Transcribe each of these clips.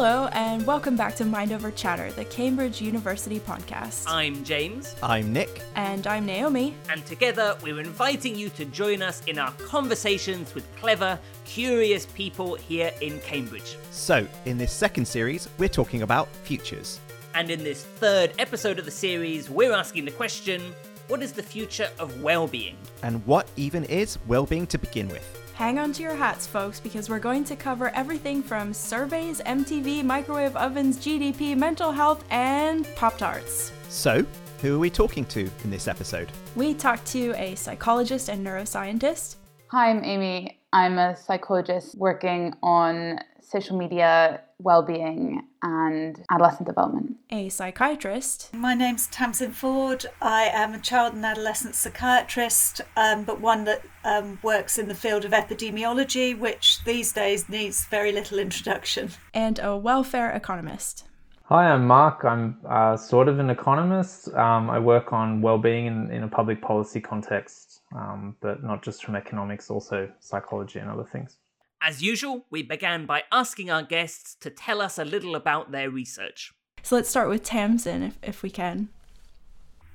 Hello, and welcome back to Mind Over Chatter, the Cambridge University podcast. I'm James. I'm Nick. And I'm Naomi. And together we're inviting you to join us in our conversations with clever, curious people here in Cambridge. So, in this second series, we're talking about futures. And in this third episode of the series, we're asking the question what is the future of well-being? And what even is well-being to begin with? Hang on to your hats, folks, because we're going to cover everything from surveys, MTV, microwave ovens, GDP, mental health, and Pop Tarts. So, who are we talking to in this episode? We talked to a psychologist and neuroscientist. Hi, I'm Amy. I'm a psychologist working on social media well-being and adolescent development. A psychiatrist. My name's Tamsin Ford. I am a child and adolescent psychiatrist, um, but one that um, works in the field of epidemiology, which these days needs very little introduction. And a welfare economist. Hi, I'm Mark. I'm uh, sort of an economist. Um, I work on well-being in, in a public policy context, um, but not just from economics, also psychology and other things. As usual, we began by asking our guests to tell us a little about their research. So let's start with Tamsin, if, if we can.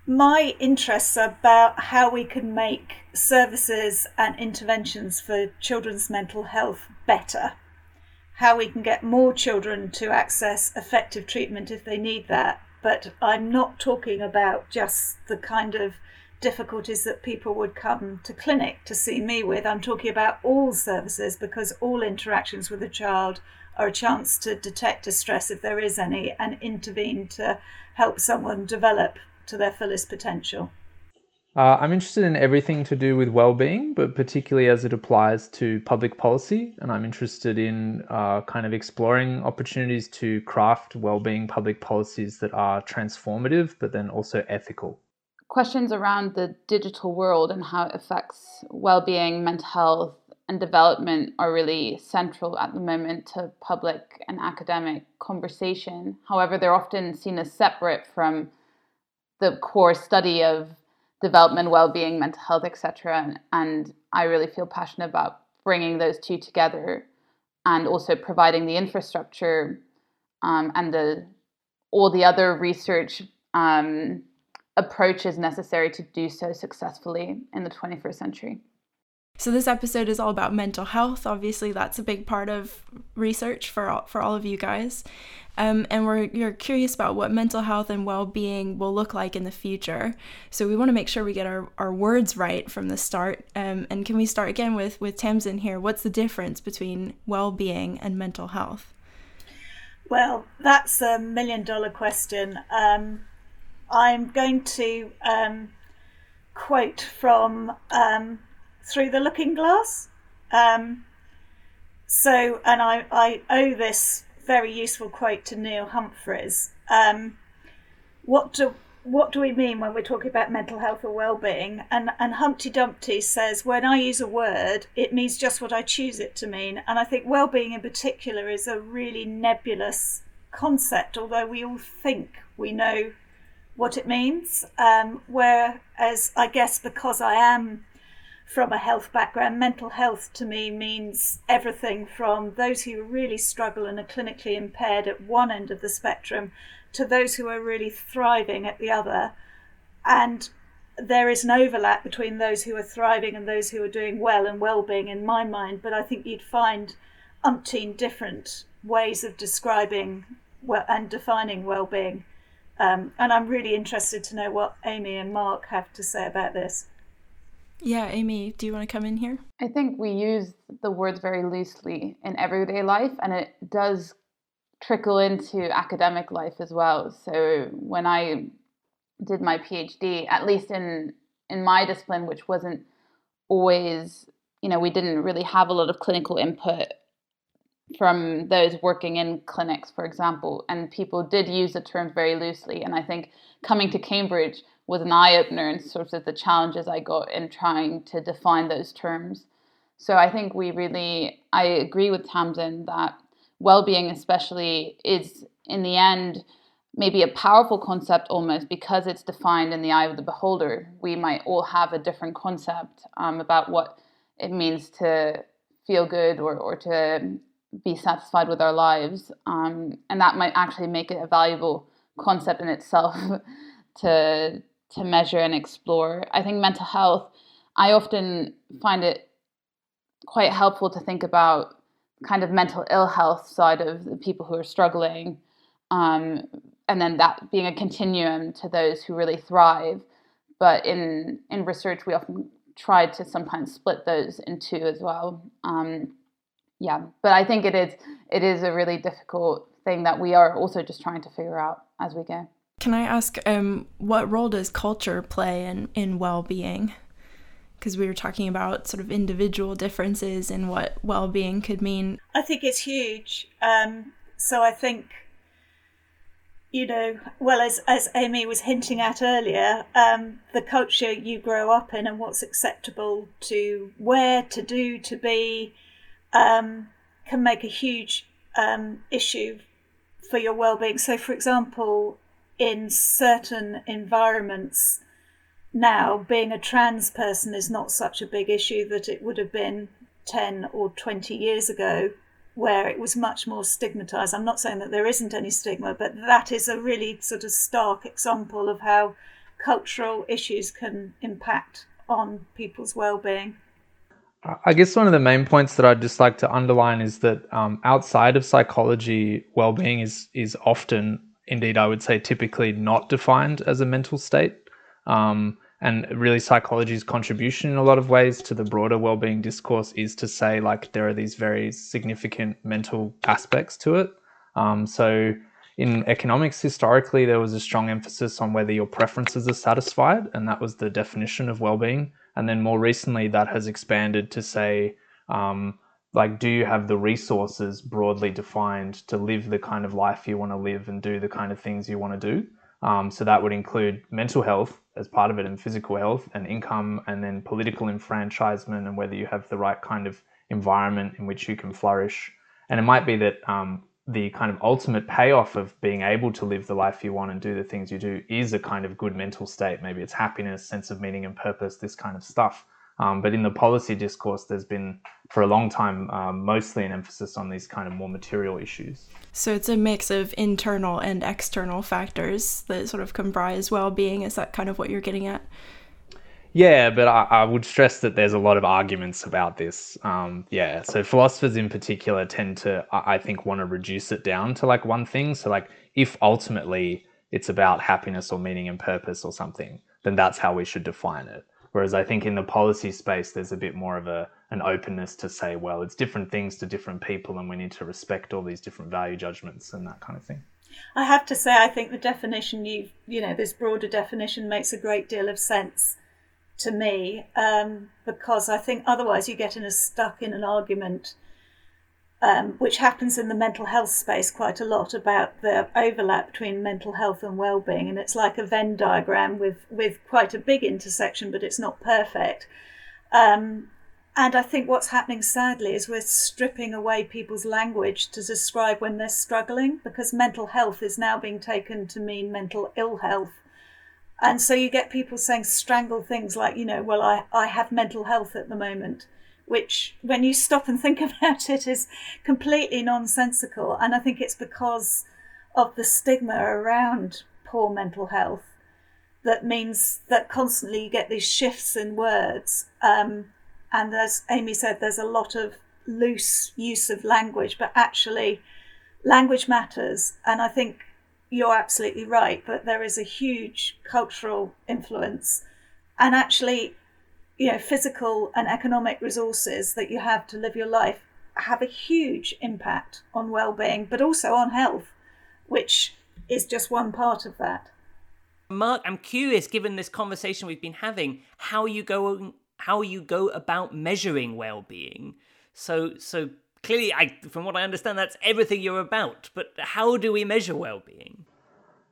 My interests are about how we can make services and interventions for children's mental health better, how we can get more children to access effective treatment if they need that. But I'm not talking about just the kind of difficulties that people would come to clinic to see me with. I'm talking about all services because all interactions with a child are a chance to detect distress if there is any and intervene to help someone develop to their fullest potential. Uh, I'm interested in everything to do with well-being, but particularly as it applies to public policy. And I'm interested in uh, kind of exploring opportunities to craft well-being public policies that are transformative, but then also ethical questions around the digital world and how it affects well-being, mental health, and development are really central at the moment to public and academic conversation. However, they're often seen as separate from the core study of development, well-being, mental health, etc. And I really feel passionate about bringing those two together, and also providing the infrastructure um, and the all the other research um, approaches necessary to do so successfully in the 21st century. So this episode is all about mental health. Obviously, that's a big part of research for all, for all of you guys, um, and we're you're curious about what mental health and well-being will look like in the future. So we want to make sure we get our, our words right from the start. Um, and can we start again with with Tamsin here? What's the difference between well-being and mental health? Well, that's a million dollar question. Um, I'm going to um, quote from um, Through the Looking Glass. Um, so, and I, I owe this very useful quote to Neil Humphreys. Um, what do what do we mean when we're talking about mental health or well-being? And and Humpty Dumpty says when I use a word, it means just what I choose it to mean. And I think well-being in particular is a really nebulous concept, although we all think we know what it means. Um, whereas I guess because I am from a health background, mental health to me means everything from those who really struggle and are clinically impaired at one end of the spectrum to those who are really thriving at the other. And there is an overlap between those who are thriving and those who are doing well and well-being in my mind, but I think you'd find umpteen different ways of describing and defining well-being. Um, and I'm really interested to know what Amy and Mark have to say about this. Yeah, Amy, do you want to come in here? I think we use the words very loosely in everyday life, and it does trickle into academic life as well. So when I did my PhD, at least in in my discipline, which wasn't always, you know, we didn't really have a lot of clinical input from those working in clinics, for example, and people did use the terms very loosely. And I think coming to Cambridge was an eye opener in sort of the challenges I got in trying to define those terms. So I think we really, I agree with Tamsin that well being, especially, is in the end maybe a powerful concept almost because it's defined in the eye of the beholder. We might all have a different concept um, about what it means to feel good or, or to be satisfied with our lives. Um, and that might actually make it a valuable concept in itself to to measure and explore. I think mental health, I often find it quite helpful to think about kind of mental ill health side of the people who are struggling. Um, and then that being a continuum to those who really thrive. But in in research, we often try to sometimes split those in two as well. Um, yeah, but I think it is it is a really difficult thing that we are also just trying to figure out as we go. Can I ask, um, what role does culture play in in well being? Because we were talking about sort of individual differences in what well being could mean. I think it's huge. Um, so I think you know, well, as, as Amy was hinting at earlier, um, the culture you grow up in and what's acceptable to wear, to do, to be, um, can make a huge um, issue for your well-being. So, for example, in certain environments now, being a trans person is not such a big issue that it would have been ten or twenty years ago where it was much more stigmatized. I'm not saying that there isn't any stigma, but that is a really sort of stark example of how cultural issues can impact on people's well-being. I guess one of the main points that I'd just like to underline is that um, outside of psychology, well-being is is often, indeed, I would say, typically not defined as a mental state. Um, and really psychology's contribution in a lot of ways to the broader well-being discourse is to say like there are these very significant mental aspects to it um, so in economics historically there was a strong emphasis on whether your preferences are satisfied and that was the definition of well-being and then more recently that has expanded to say um, like do you have the resources broadly defined to live the kind of life you want to live and do the kind of things you want to do um, so that would include mental health as part of it and physical health and income and then political enfranchisement and whether you have the right kind of environment in which you can flourish. And it might be that um, the kind of ultimate payoff of being able to live the life you want and do the things you do is a kind of good mental state. Maybe it's happiness, sense of meaning and purpose, this kind of stuff. Um, but in the policy discourse, there's been for a long time um, mostly an emphasis on these kind of more material issues. So it's a mix of internal and external factors that sort of comprise well-being. Is that kind of what you're getting at? Yeah, but I, I would stress that there's a lot of arguments about this. Um, yeah, so philosophers in particular tend to, I think, want to reduce it down to like one thing. So like, if ultimately it's about happiness or meaning and purpose or something, then that's how we should define it. Whereas I think in the policy space, there's a bit more of a an openness to say, well, it's different things to different people, and we need to respect all these different value judgments and that kind of thing. I have to say, I think the definition you you know this broader definition makes a great deal of sense to me um, because I think otherwise you get in a stuck in an argument um, which happens in the mental health space quite a lot about the overlap between mental health and well-being. And it's like a venn diagram with with quite a big intersection but it's not perfect. Um, and i think what's happening sadly is we're stripping away people's language to describe when they're struggling because mental health is now being taken to mean mental ill health and so you get people saying strangled things like you know well i, I have mental health at the moment which, when you stop and think about it, is completely nonsensical. And I think it's because of the stigma around poor mental health that means that constantly you get these shifts in words. Um, and as Amy said, there's a lot of loose use of language, but actually, language matters. And I think you're absolutely right, but there is a huge cultural influence. And actually, you know, physical and economic resources that you have to live your life have a huge impact on well-being, but also on health, which is just one part of that. Mark, I'm curious, given this conversation we've been having, how you go how you go about measuring well-being. So, so clearly, I, from what I understand, that's everything you're about. But how do we measure well-being?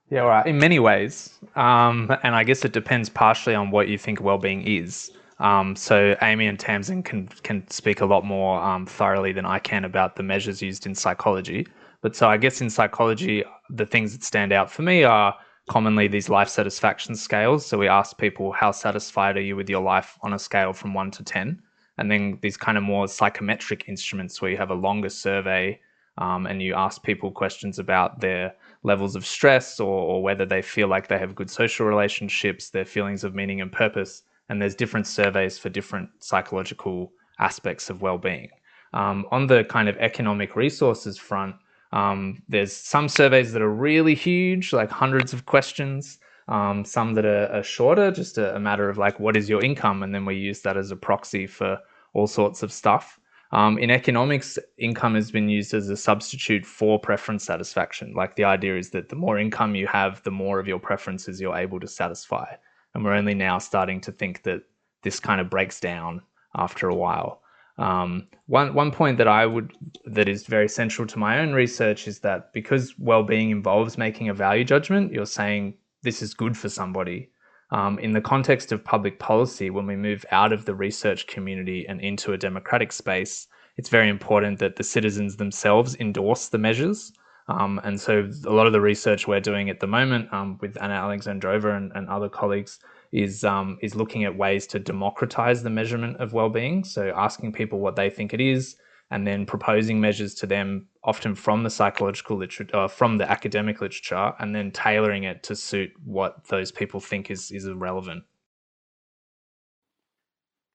Yeah, right. In many ways, um, and I guess it depends partially on what you think well-being is. Um, so Amy and Tamsin can can speak a lot more um, thoroughly than I can about the measures used in psychology. But so I guess in psychology, the things that stand out for me are commonly these life satisfaction scales. So we ask people, how satisfied are you with your life on a scale from one to ten? And then these kind of more psychometric instruments where you have a longer survey um, and you ask people questions about their levels of stress or, or whether they feel like they have good social relationships, their feelings of meaning and purpose. And there's different surveys for different psychological aspects of well-being. Um, on the kind of economic resources front, um, there's some surveys that are really huge, like hundreds of questions. Um, some that are, are shorter, just a, a, matter of like, what is your income? And then we use that as a proxy for all sorts of stuff. Um, in economics, income has been used as a substitute for preference satisfaction. Like the idea is that the more income you have, the more of your preferences you're able to satisfy. And we're only now starting to think that this kind of breaks down after a while. Um, one one point that I would that is very central to my own research is that because well-being involves making a value judgment, you're saying this is good for somebody um, in the context of public policy, when we move out of the research community and into a democratic space, it's very important that the citizens themselves endorse the measures. Um, and so, a lot of the research we're doing at the moment um, with Anna Alexandrova and, and other colleagues is um, is looking at ways to democratize the measurement of well-being. So, asking people what they think it is, and then proposing measures to them, often from the psychological literature, uh, from the academic literature, and then tailoring it to suit what those people think is is relevant.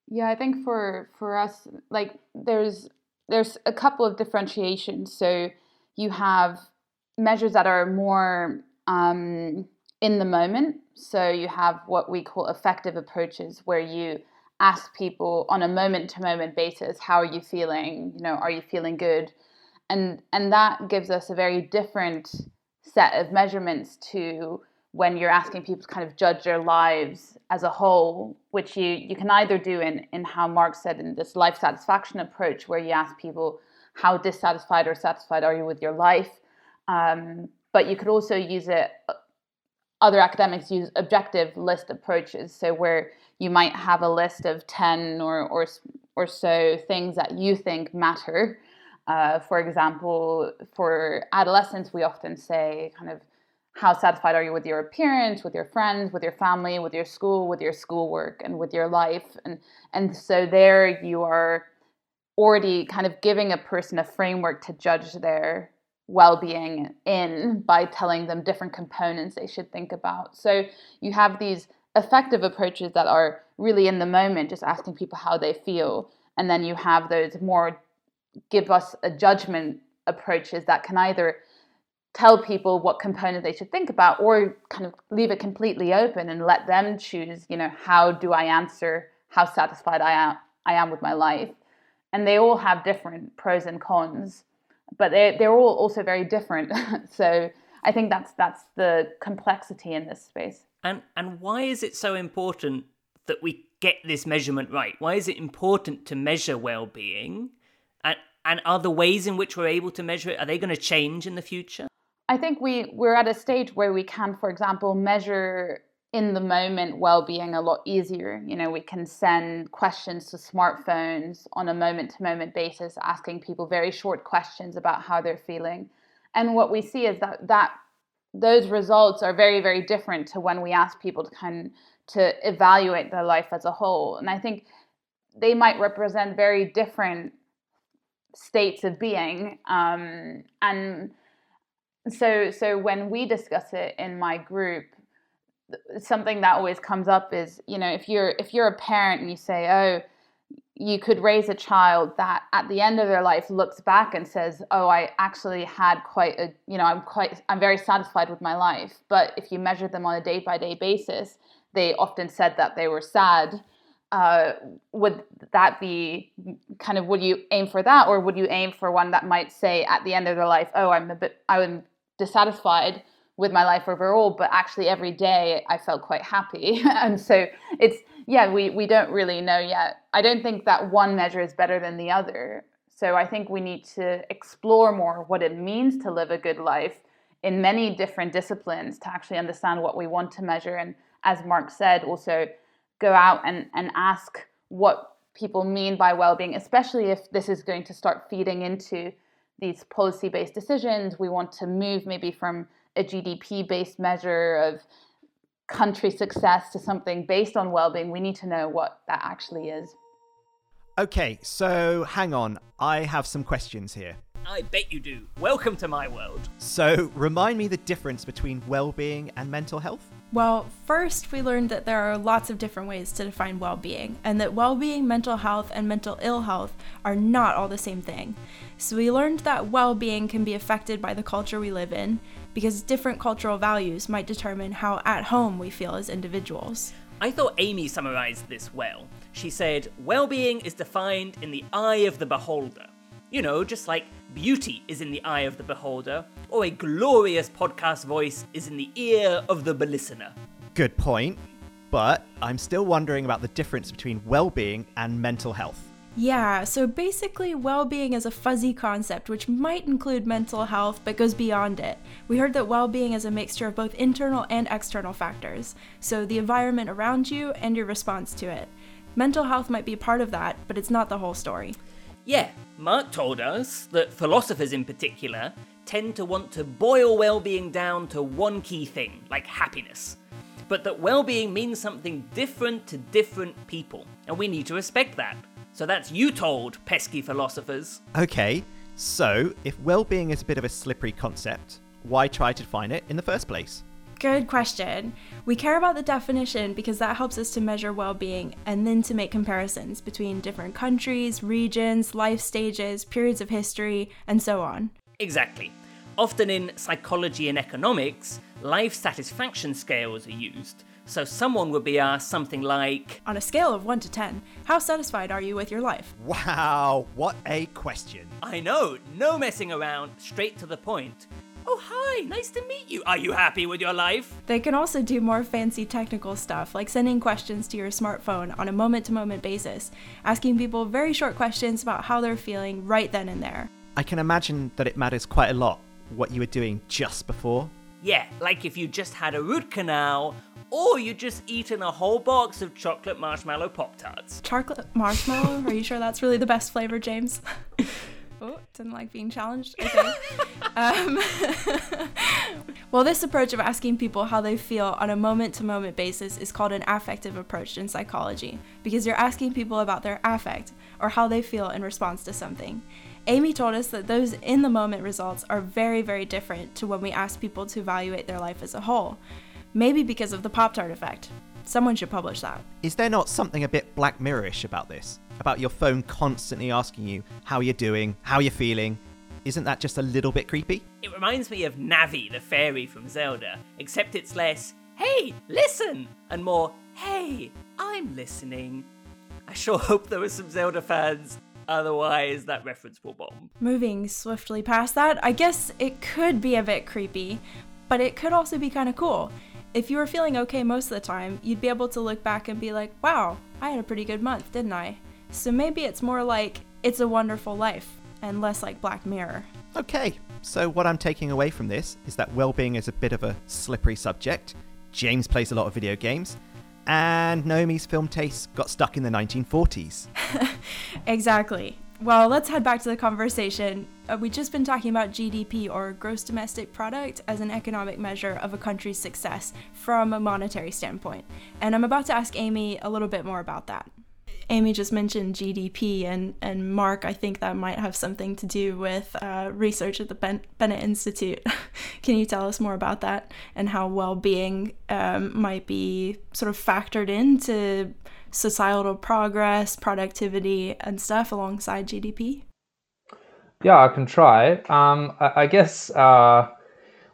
Yeah, I think for for us, like there's there's a couple of differentiations. So you have measures that are more um, in the moment. So you have what we call affective approaches, where you ask people on a moment to moment basis how are you feeling? You know are you feeling good? And and that gives us a very different set of measurements to when you're asking people to kind of judge their lives as a whole which you you can either do in in how mark said in this life satisfaction approach where you ask people how dissatisfied or satisfied are you with your life? Um, but you could also use it other academics use objective list approaches so where you might have a list of 10 or, or, or so things that you think matter. Uh, for example, for adolescents, we often say, kind of, how satisfied are you with your appearance, with your friends, with your family, with your school, with your schoolwork, and with your life? And, and so there you are already kind of giving a person a framework to judge their well-being in by telling them different components they should think about. So you have these affective approaches that are really in the moment, just asking people how they feel. And then you have those more give us a judgment approaches that can either tell people what component they should think about or kind of leave it completely open and let them choose, you know, how do I answer how satisfied I am I am with my life. And they all have different pros and cons, but they're, they're all also very different. so I think that's that's the complexity in this space. And and why is it so important that we get this measurement right? Why is it important to measure well-being? And and are the ways in which we're able to measure it are they going to change in the future? I think we we're at a stage where we can, for example, measure in the moment well-being a lot easier. You know, we can send questions to smartphones on a moment-to-moment basis, asking people very short questions about how they're feeling. And what we see is that that those results are very very different to when we ask people to kind to evaluate their life as a whole and i think they might represent very different states of being um, and so so when we discuss it in my group something that always comes up is you know if you're if you're a parent and you say oh you could raise a child that at the end of their life looks back and says oh i actually had quite a you know i'm quite i'm very satisfied with my life but if you measure them on a day by day basis they often said that they were sad. Uh, would that be kind of would you aim for that? Or would you aim for one that might say at the end of their life oh i'm a bit i'm dissatisfied with my life overall but actually every day i felt quite happy and so it's yeah, we, we don't really know yet. I don't think that one measure is better than the other. So I think we need to explore more what it means to live a good life in many different disciplines to actually understand what we want to measure. And as Mark said, also go out and, and ask what people mean by well-being, especially if this is going to start feeding into these policy-based decisions. We want to move maybe from a GDP-based measure of country success to something based on well-being we need to know what that actually is Okay, so hang on. I have some questions here. I bet you do. Welcome to my world. So, remind me the difference between well being and mental health? Well, first, we learned that there are lots of different ways to define well being, and that well being, mental health, and mental ill health are not all the same thing. So, we learned that well being can be affected by the culture we live in, because different cultural values might determine how at home we feel as individuals. I thought Amy summarized this well. She said, Well being is defined in the eye of the beholder. You know, just like beauty is in the eye of the beholder, or a glorious podcast voice is in the ear of the listener. Good point. But I'm still wondering about the difference between well being and mental health. Yeah, so basically, well being is a fuzzy concept which might include mental health but goes beyond it. We heard that well being is a mixture of both internal and external factors, so the environment around you and your response to it. Mental health might be part of that, but it's not the whole story. Yeah, Mark told us that philosophers in particular tend to want to boil well being down to one key thing, like happiness. But that well being means something different to different people, and we need to respect that. So that's you told, pesky philosophers. Okay, so if well being is a bit of a slippery concept, why try to define it in the first place? Good question. We care about the definition because that helps us to measure well being and then to make comparisons between different countries, regions, life stages, periods of history, and so on. Exactly. Often in psychology and economics, life satisfaction scales are used. So someone would be asked something like On a scale of 1 to 10, how satisfied are you with your life? Wow, what a question. I know, no messing around, straight to the point. Oh, hi, nice to meet you. Are you happy with your life? They can also do more fancy technical stuff, like sending questions to your smartphone on a moment to moment basis, asking people very short questions about how they're feeling right then and there. I can imagine that it matters quite a lot what you were doing just before. Yeah, like if you just had a root canal, or you just eaten a whole box of chocolate marshmallow Pop Tarts. Chocolate marshmallow? Are you sure that's really the best flavor, James? Oh, didn't like being challenged. Okay. um, well, this approach of asking people how they feel on a moment to moment basis is called an affective approach in psychology because you're asking people about their affect or how they feel in response to something. Amy told us that those in the moment results are very, very different to when we ask people to evaluate their life as a whole. Maybe because of the Pop Tart effect. Someone should publish that. Is there not something a bit Black Mirrorish about this? About your phone constantly asking you how you're doing, how you're feeling? Isn't that just a little bit creepy? It reminds me of Navi, the fairy from Zelda, except it's less, hey, listen, and more, hey, I'm listening. I sure hope there were some Zelda fans. Otherwise, that reference will bomb. Moving swiftly past that, I guess it could be a bit creepy, but it could also be kind of cool. If you were feeling okay most of the time, you'd be able to look back and be like, wow, I had a pretty good month, didn't I? So maybe it's more like It's a Wonderful Life and less like Black Mirror. Okay, so what I'm taking away from this is that well being is a bit of a slippery subject. James plays a lot of video games, and Naomi's film tastes got stuck in the 1940s. exactly. Well, let's head back to the conversation. Uh, we've just been talking about GDP or gross domestic product as an economic measure of a country's success from a monetary standpoint. And I'm about to ask Amy a little bit more about that. Amy just mentioned GDP, and, and Mark, I think that might have something to do with uh, research at the ben- Bennett Institute. Can you tell us more about that and how well being um, might be sort of factored into societal progress, productivity, and stuff alongside GDP? Yeah, I can try. Um, I, I, guess uh,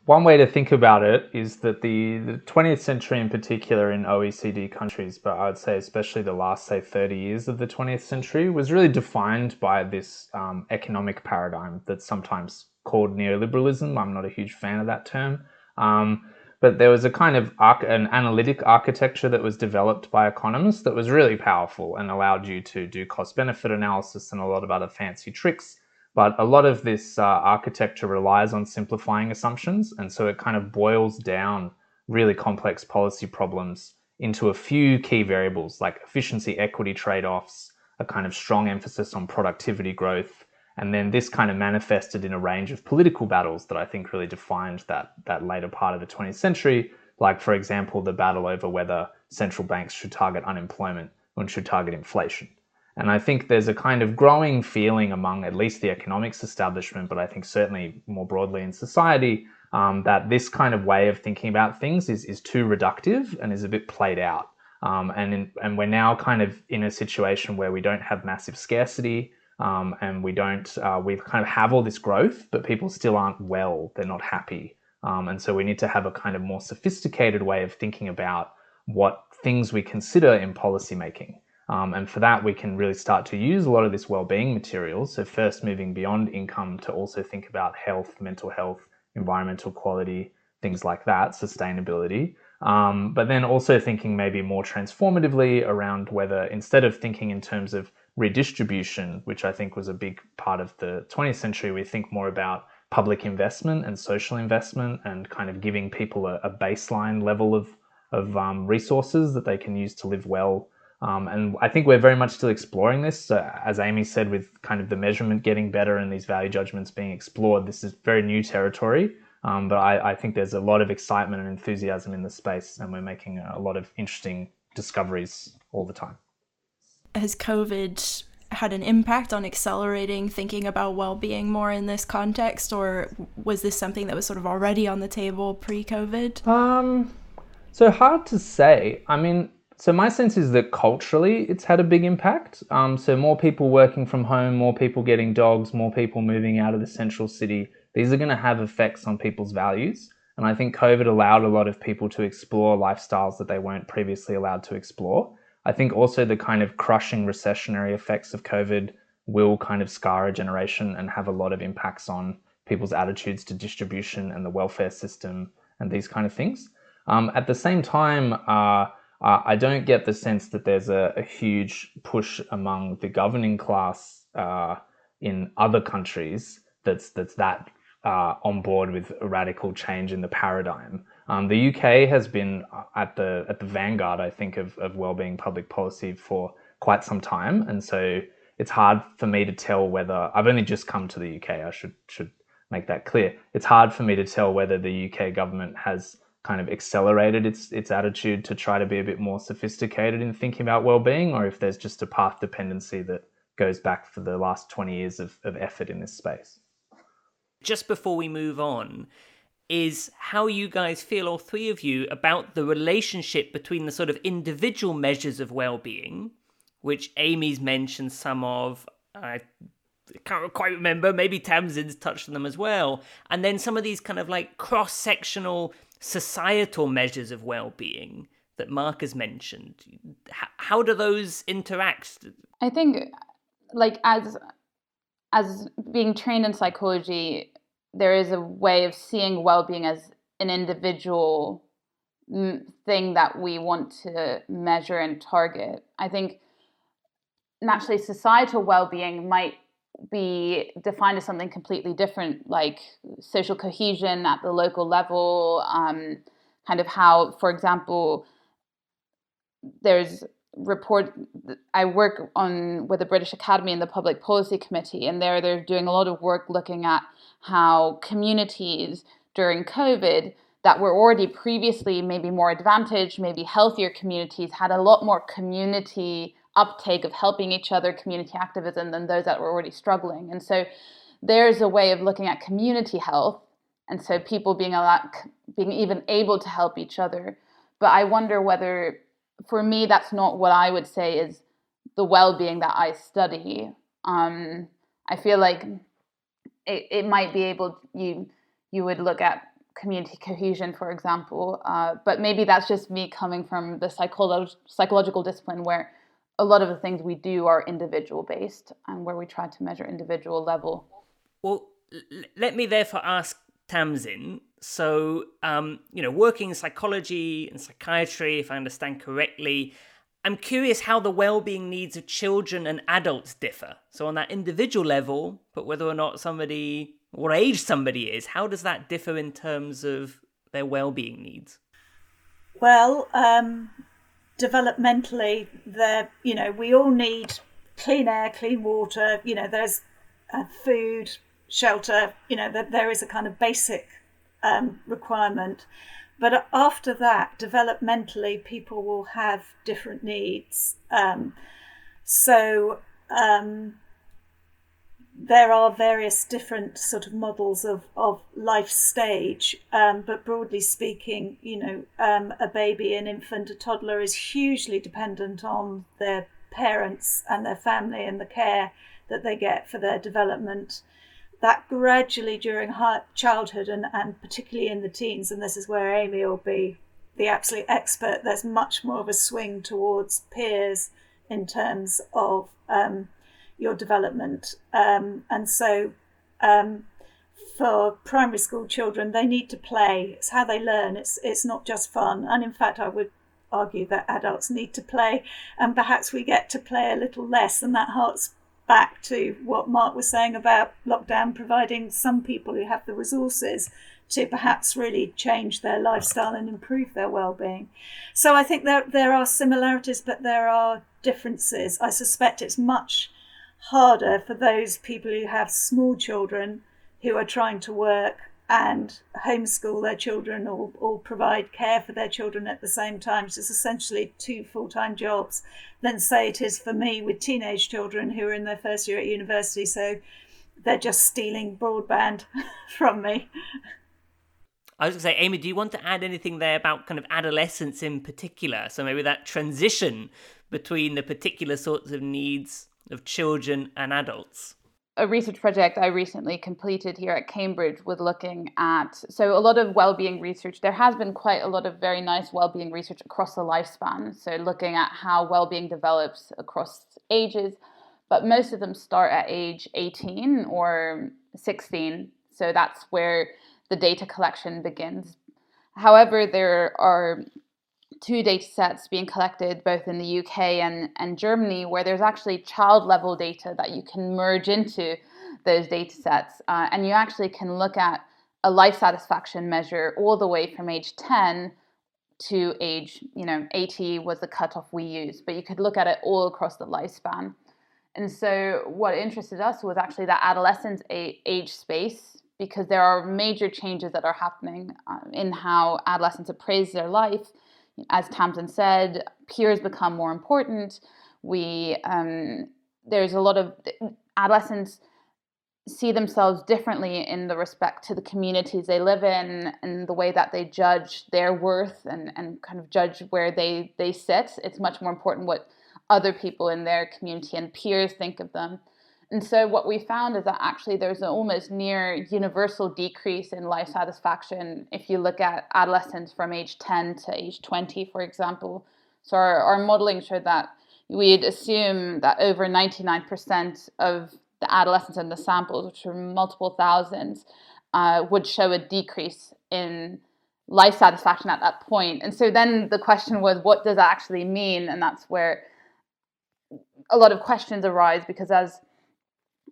one way to think about it is that the, the 20th century, in particular in OECD countries, but I would say especially the last, say, 30 years of the 20th century, was really defined by this um, economic paradigm that's sometimes called neoliberalism. I'm not a huge fan of that term. Um, but there was a kind of an analytic architecture that was developed by economists that was really powerful and allowed you to do cost benefit analysis and a lot of other fancy tricks. But a lot of this uh, architecture relies on simplifying assumptions, and so it kind of boils down really complex policy problems into a few key variables like efficiency equity trade offs, a kind of strong emphasis on productivity growth, and then this kind of manifested in a range of political battles that I think really defined that, that later part of the 20th century, like, for example, the battle over whether central banks should target unemployment or should target inflation. And I think there's a kind of growing feeling among at least the economics establishment, but I think certainly more broadly in society, um, that this kind of way of thinking about things is, is too reductive and is a bit played out. Um, and, in, and we're now kind of in a situation where we don't have massive scarcity um, and we don't, uh, we kind of have all this growth, but people still aren't well, they're not happy. Um, and so we need to have a kind of more sophisticated way of thinking about what things we consider in policy making. Um, and for that, we can really start to use a lot of this well-being material. So first moving beyond income to also think about health, mental health, environmental quality, things like that, sustainability. Um, but then also thinking maybe more transformatively around whether instead of thinking in terms of redistribution, which I think was a big part of the 20th century, we think more about public investment and social investment and kind of giving people a, a baseline level of, of um, resources that they can use to live well um, and I think we're very much still exploring this. So as Amy said, with kind of the measurement getting better and these value judgments being explored, this is very new territory. Um, but I, I, think there's a lot of excitement and enthusiasm in the space, and we're making a lot of interesting discoveries all the time. Has COVID had an impact on accelerating thinking about well-being more in this context, or was this something that was sort of already on the table pre-COVID? Um, so hard to say. I mean, so my sense is that culturally it's had a big impact. Um, so more people working from home, more people getting dogs, more people moving out of the central city. These are going to have effects on people's values. And I think COVID allowed a lot of people to explore lifestyles that they weren't previously allowed to explore. I think also the kind of crushing recessionary effects of COVID will kind of scar a generation and have a lot of impacts on people's attitudes to distribution and the welfare system and these kind of things. Um, at the same time, uh, I don't get the sense that there's a, a huge push among the governing class uh, in other countries that's that's that uh, on board with a radical change in the paradigm. Um, the UK has been uh, at the at the vanguard, I think, of, of well-being public policy for quite some time, and so it's hard for me to tell whether I've only just come to the UK. I should should make that clear. It's hard for me to tell whether the UK government has kind of accelerated its its attitude to try to be a bit more sophisticated in thinking about well-being or if there's just a path dependency that goes back for the last 20 years of, of effort in this space just before we move on is how you guys feel all three of you about the relationship between the sort of individual measures of well-being which amy's mentioned some of i can't quite remember maybe tamsin's touched on them as well and then some of these kind of like cross-sectional societal measures of well-being that Mark has mentioned. How do those interact? I think, like as as being trained in psychology, there is a way of seeing well-being as an individual thing that we want to measure and target. I think naturally societal well-being might be defined as something completely different, like social cohesion at the local level, um, kind of how, for example, there's report I work on with the British Academy and the Public Policy Committee, and there they're doing a lot of work looking at how communities during COVID that were already previously maybe more advantaged, maybe healthier communities, had a lot more community uptake of helping each other, community activism, than those that were already struggling. And so there's a way of looking at community health, and so people being allowed, being even able to help each other. But I wonder whether, for me, that's not what I would say is the well-being that I study. Um, I feel like it, it might be able you you would look at community cohesion, for example. Uh, but maybe that's just me coming from the psycholo- psychological discipline where a lot of the things we do are individual based and where we try to measure individual level. Well, let me therefore ask Tamsin. So, um, you know, working in psychology and psychiatry, if I understand correctly, I'm curious how the well-being needs of children and adults differ. So, on that individual level, but whether or not somebody, what age somebody is, how does that differ in terms of their well-being needs? Well, um, developmentally, there, you know, we all need clean air, clean water. You know, there's uh, food, shelter. You know, that there is a kind of basic um, requirement. But after that, developmentally, people will have different needs. Um, So um, there are various different sort of models of, of life stage, um, but broadly speaking, you know, um, a baby, an infant, a toddler is hugely dependent on their parents and their family and the care that they get for their development. That gradually during childhood and, and particularly in the teens, and this is where Amy will be the absolute expert, there's much more of a swing towards peers in terms of um, your development. Um, and so, um, for primary school children, they need to play. It's how they learn. It's it's not just fun. And in fact, I would argue that adults need to play, and perhaps we get to play a little less. And that harks back to what Mark was saying about lockdown providing some people who have the resources to perhaps really change their lifestyle and improve their well-being. So I think there there are similarities, but there are differences. I suspect it's much harder for those people who have small children who are trying to work and homeschool their children or, or provide care for their children at the same time. So it's essentially two full time jobs than, say, it is for me with teenage children who are in their first year at university. So they're just stealing broadband from me. I was going to say, Amy, do you want to add anything there about kind of adolescence in particular? So maybe that transition between the particular sorts of needs of children and adults? A research project I recently completed here at Cambridge was looking at so a lot of well-being research. There has been quite a lot of very nice well-being research across the lifespan. So looking at how well-being develops across ages, but most of them start at age 18 or 16. So that's where the data collection begins. However, there are two data sets being collected both in the UK and, and Germany, where there's actually child level data that you can merge into those data sets. Uh, and you actually can look at a life satisfaction measure all the way from age 10 to age, you know, 80 was the cutoff we used, but you could look at it all across the lifespan. And so, what interested us was actually that adolescence age space, because there are major changes that are happening uh, in how adolescents appraise their life as Tamsin said, peers become more important. We um, there's a lot of adolescents see themselves differently in the respect to the communities they live in and the way that they judge their worth and, and kind of judge where they, they sit. It's much more important what other people in their community and peers think of them. And so what we found is that actually there's an almost near universal decrease in life satisfaction if you look at adolescents from age 10 to age 20, for example. So our, our modeling showed that we'd assume that over 99% of the adolescents in the samples, which were multiple thousands, uh, would show a decrease in life satisfaction at that point. And so then the question was, what does that actually mean? And that's where a lot of questions arise because as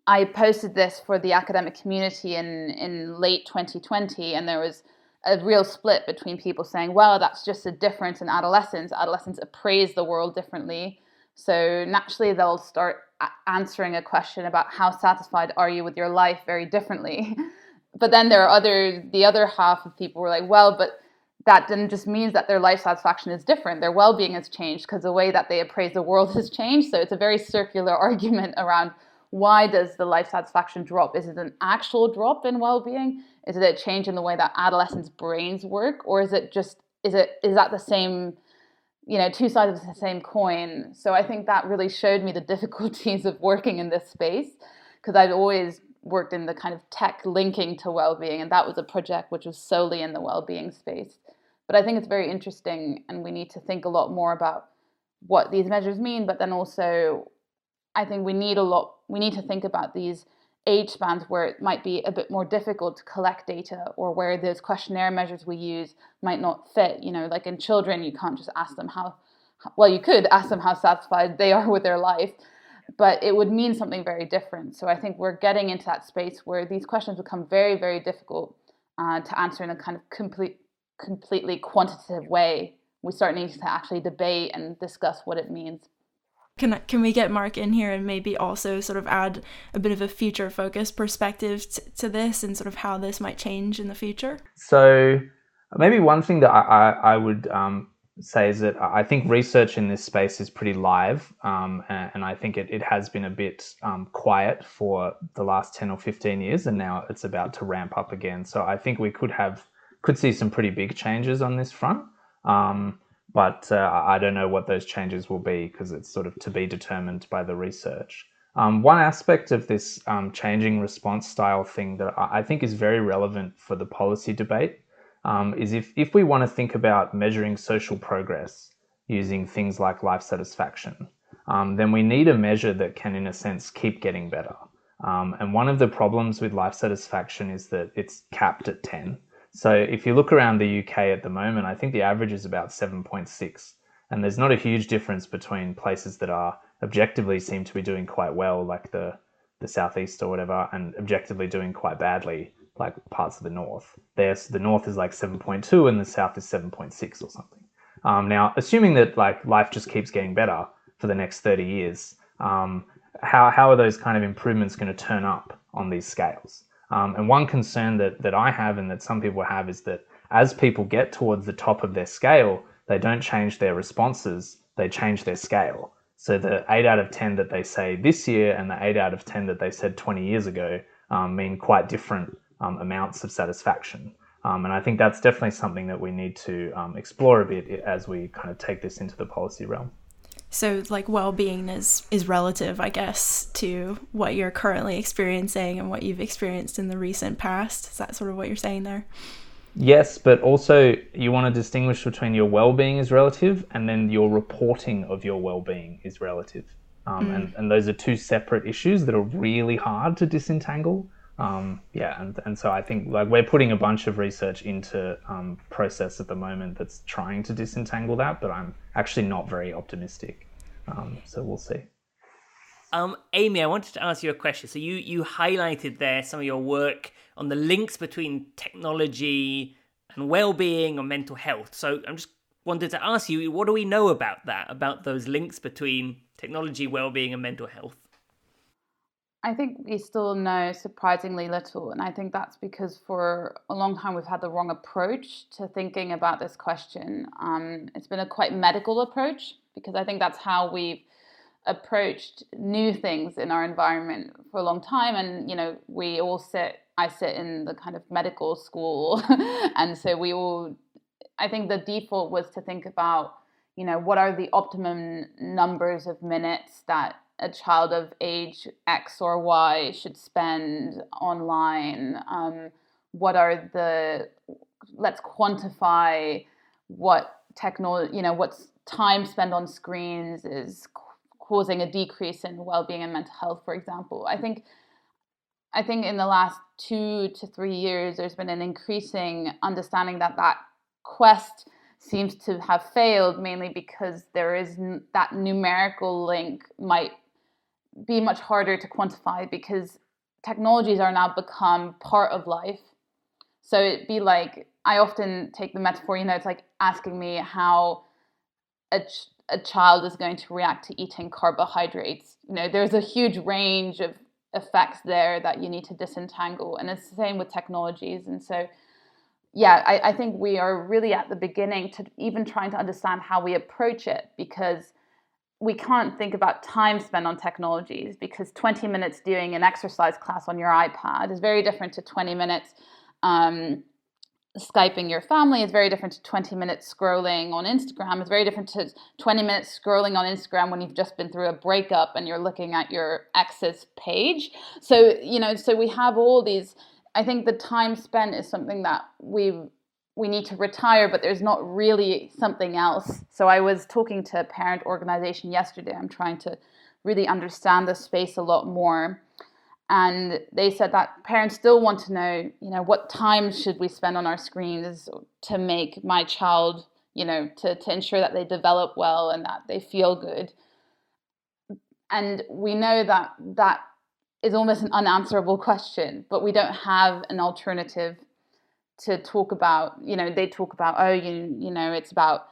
I posted this for the academic community in, in late 2020, and there was a real split between people saying, well, that's just a difference in adolescence. Adolescents appraise the world differently. So naturally, they'll start answering a question about how satisfied are you with your life very differently. but then there are other, the other half of people were like, well, but that then just means that their life satisfaction is different. Their well being has changed because the way that they appraise the world has changed. So it's a very circular argument around why does the life satisfaction drop? Is it an actual drop in well-being? Is it a change in the way that adolescents' brains work, or is it just is it is that the same, you know, two sides of the same coin? So I think that really showed me the difficulties of working in this space because I've always worked in the kind of tech linking to well-being, and that was a project which was solely in the well-being space. But I think it's very interesting, and we need to think a lot more about what these measures mean, but then also I think we need a lot, we need to think about these age spans where it might be a bit more difficult to collect data or where those questionnaire measures we use might not fit. You know, like in children, you can't just ask them how, well, you could ask them how satisfied they are with their life, but it would mean something very different. So I think we're getting into that space where these questions become very, very difficult uh, to answer in a kind of complete, completely quantitative way. We start needing to actually debate and discuss what it means can can we get Mark in here and maybe also sort of add a bit of a future focused perspective t- to this and sort of how this might change in the future? So maybe one thing that I, I, I would um, say is that I think research in this space is pretty live, um, and, and, I think it, it has been a bit um, quiet for the last 10 or 15 years, and now it's about to ramp up again. So I think we could have could see some pretty big changes on this front. Um, but uh, I don't know what those changes will be because it's sort of to be determined by the research. Um, one aspect of this um, changing response style thing that I think is very relevant for the policy debate um, is if, if we want to think about measuring social progress using things like life satisfaction, um, then we need a measure that can, in a sense, keep getting better. Um, and one of the problems with life satisfaction is that it's capped at 10. So if you look around the UK at the moment, I think the average is about 7.6. And there's not a huge difference between places that are objectively seem to be doing quite well, like the, the southeast or whatever, and objectively doing quite badly, like parts of the north. There's the north is like 7.2 and the south is 7.6 or something. Um, now, assuming that like life just keeps getting better for the next 30 years, um, how, how are those kind of improvements going to turn up on these scales? Um, and one concern that, that I have and that some people have is that as people get towards the top of their scale, they don't change their responses, they change their scale. So the 8 out of 10 that they say this year and the 8 out of 10 that they said 20 years ago um, mean quite different um, amounts of satisfaction. Um, and I think that's definitely something that we need to um, explore a bit as we kind of take this into the policy realm. So like well-being is is relative, I guess, to what you're currently experiencing and what you've experienced in the recent past. Is that sort of what you're saying there? Yes, but also you want to distinguish between your well-being is relative and then your reporting of your well-being is relative. Um, mm. and, and those are two separate issues that are really hard to disentangle. Um, yeah, and, and so I think like we're putting a bunch of research into um, process at the moment that's trying to disentangle that, but I'm actually not very optimistic. Um, so we'll see. Um, Amy, I wanted to ask you a question. So you you highlighted there some of your work on the links between technology and well-being or mental health. So I'm just wanted to ask you, what do we know about that? About those links between technology, well-being, and mental health? I think we still know surprisingly little. And I think that's because for a long time we've had the wrong approach to thinking about this question. Um, it's been a quite medical approach because I think that's how we've approached new things in our environment for a long time. And, you know, we all sit, I sit in the kind of medical school. and so we all, I think the default was to think about, you know, what are the optimum numbers of minutes that a child of age X or Y should spend online? Um, what are the let's quantify what technology, you know, what's time spent on screens is causing a decrease in well-being and mental health, for example. I think I think in the last two to three years, there's been an increasing understanding that that quest seems to have failed mainly because there is n- that numerical link might be much harder to quantify because technologies are now become part of life. So it'd be like I often take the metaphor, you know, it's like asking me how a, ch- a child is going to react to eating carbohydrates. You know, there's a huge range of effects there that you need to disentangle, and it's the same with technologies. And so, yeah, I, I think we are really at the beginning to even trying to understand how we approach it because we can't think about time spent on technologies because 20 minutes doing an exercise class on your iPad is very different to 20 minutes um, Skyping your family. is very different to 20 minutes scrolling on Instagram. It's very different to 20 minutes scrolling on Instagram when you've just been through a breakup and you're looking at your ex's page. So, you know, so we have all these. I think the time spent is something that we we need to retire, but there's not really something else. So I was talking to a parent organization yesterday. I'm trying to really understand the space a lot more. And they said that parents still want to know, you know, what time should we spend on our screens to make my child, you know, to, to ensure that they develop well and that they feel good. And we know that that is almost an unanswerable question, but we don't have an alternative to talk about you know they talk about oh you you know it's about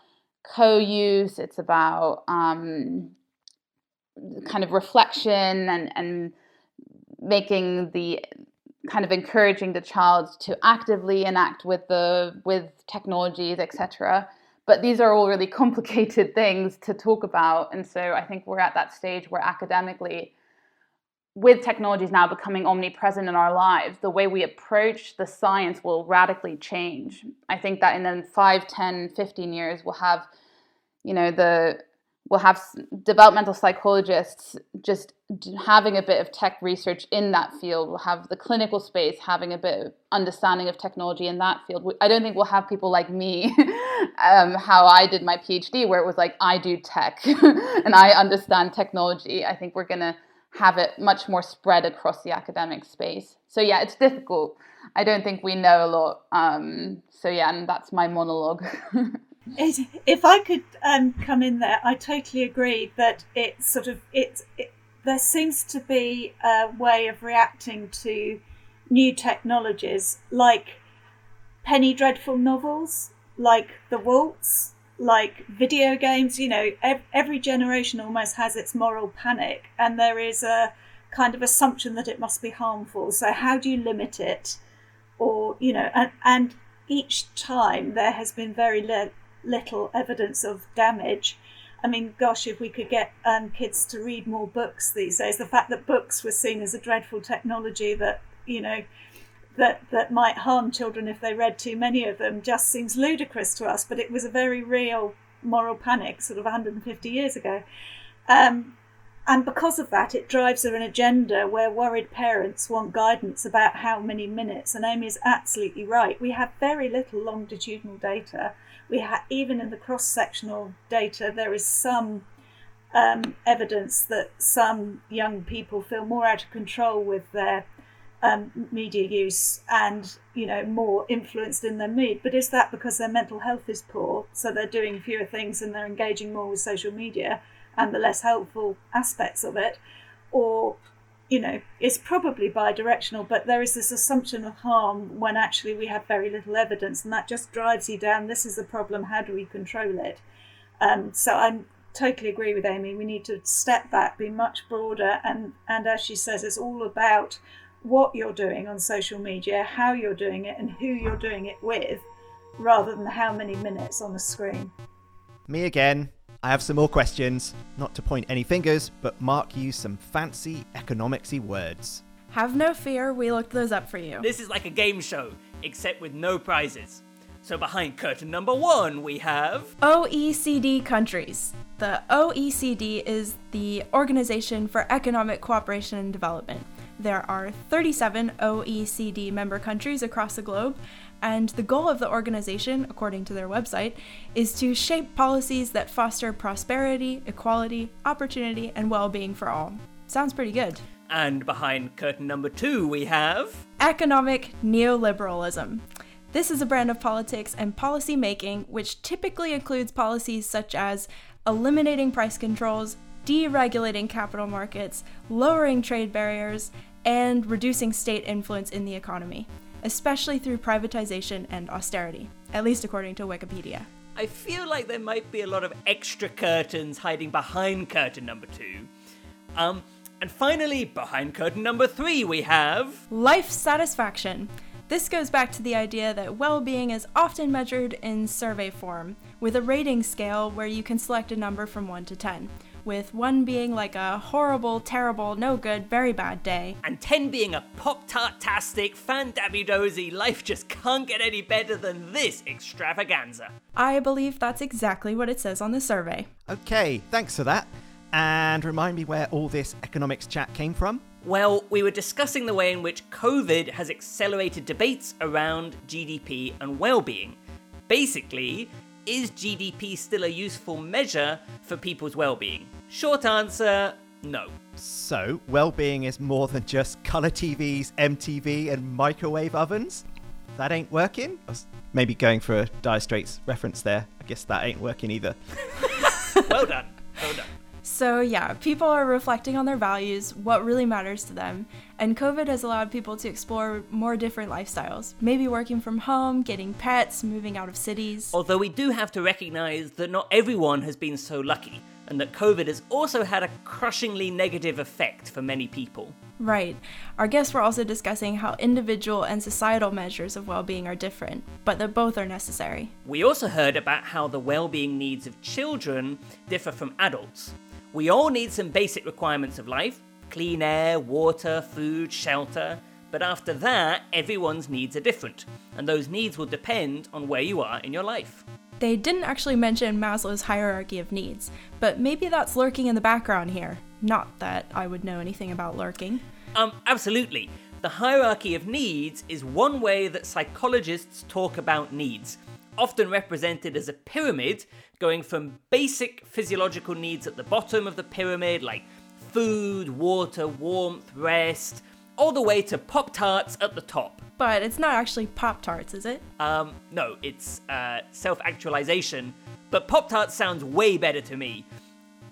co-use it's about um, kind of reflection and and making the kind of encouraging the child to actively enact with the with technologies etc but these are all really complicated things to talk about. And so I think we're at that stage where academically, with technologies now becoming omnipresent in our lives, the way we approach the science will radically change. I think that in then 5, 10, 15 years, we'll have, you know, the we'll have developmental psychologists just having a bit of tech research in that field. We'll have the clinical space having a bit of understanding of technology in that field. I don't think we'll have people like me, um, how I did my PhD, where it was like, I do tech and I understand technology. I think we're going to have it much more spread across the academic space. So, yeah, it's difficult. I don't think we know a lot. Um, so, yeah, and that's my monologue. if I could um, come in there, I totally agree that it sort of it, it there seems to be a way of reacting to new technologies like penny dreadful novels, like the waltz, like video games. You know, ev- every generation almost has its moral panic, and there is a kind of assumption that it must be harmful. So how do you limit it? Or you know, and, and each time there has been very little little evidence of damage. I mean, gosh, if we could get um, kids to read more books these days, the fact that books were seen as a dreadful technology that, you know, that, that might harm children if they read too many of them just seems ludicrous to us, but it was a very real moral panic sort of 150 years ago. Um, and because of that, it drives an agenda where worried parents want guidance about how many minutes. And Amy is absolutely right. We have very little longitudinal data we ha- even in the cross-sectional data, there is some um, evidence that some young people feel more out of control with their um, media use and you know more influenced in their mood. But is that because their mental health is poor, so they're doing fewer things and they're engaging more with social media and the less helpful aspects of it, or you know, it's probably bi-directional, but there is this assumption of harm when actually we have very little evidence, and that just drives you down. This is the problem. How do we control it? Um, so i'm totally agree with Amy. We need to step back, be much broader, and and as she says, it's all about what you're doing on social media, how you're doing it, and who you're doing it with, rather than how many minutes on the screen. Me again. I have some more questions, not to point any fingers, but Mark used some fancy economicsy words. Have no fear, we looked those up for you. This is like a game show, except with no prizes. So behind curtain number one, we have OECD countries. The OECD is the Organization for Economic Cooperation and Development. There are 37 OECD member countries across the globe, and the goal of the organization, according to their website, is to shape policies that foster prosperity, equality, opportunity, and well being for all. Sounds pretty good. And behind curtain number two, we have economic neoliberalism. This is a brand of politics and policy making which typically includes policies such as eliminating price controls, deregulating capital markets, lowering trade barriers, and reducing state influence in the economy especially through privatization and austerity, at least according to Wikipedia. I feel like there might be a lot of extra curtains hiding behind curtain number two. Um, and finally, behind curtain number three, we have life satisfaction. This goes back to the idea that well being is often measured in survey form, with a rating scale where you can select a number from 1 to 10 with one being like a horrible, terrible, no good, very bad day. And 10 being a pop tart-tastic, fan dozy, life just can't get any better than this extravaganza. I believe that's exactly what it says on the survey. Okay, thanks for that. And remind me where all this economics chat came from? Well, we were discussing the way in which COVID has accelerated debates around GDP and well-being. Basically, is GDP still a useful measure for people's well-being? Short answer no. So, well being is more than just colour TVs, MTV, and microwave ovens? That ain't working? I was maybe going for a Dire Straits reference there. I guess that ain't working either. well done. Well done. So, yeah, people are reflecting on their values, what really matters to them, and COVID has allowed people to explore more different lifestyles. Maybe working from home, getting pets, moving out of cities. Although we do have to recognize that not everyone has been so lucky. And that COVID has also had a crushingly negative effect for many people. Right. Our guests were also discussing how individual and societal measures of well being are different, but that both are necessary. We also heard about how the well being needs of children differ from adults. We all need some basic requirements of life clean air, water, food, shelter. But after that, everyone's needs are different, and those needs will depend on where you are in your life. They didn't actually mention Maslow's hierarchy of needs, but maybe that's lurking in the background here. Not that I would know anything about lurking. Um, absolutely. The hierarchy of needs is one way that psychologists talk about needs, often represented as a pyramid, going from basic physiological needs at the bottom of the pyramid, like food, water, warmth, rest, all the way to Pop Tarts at the top. But it's not actually Pop Tarts, is it? Um, no, it's uh, self actualization. But Pop Tarts sounds way better to me.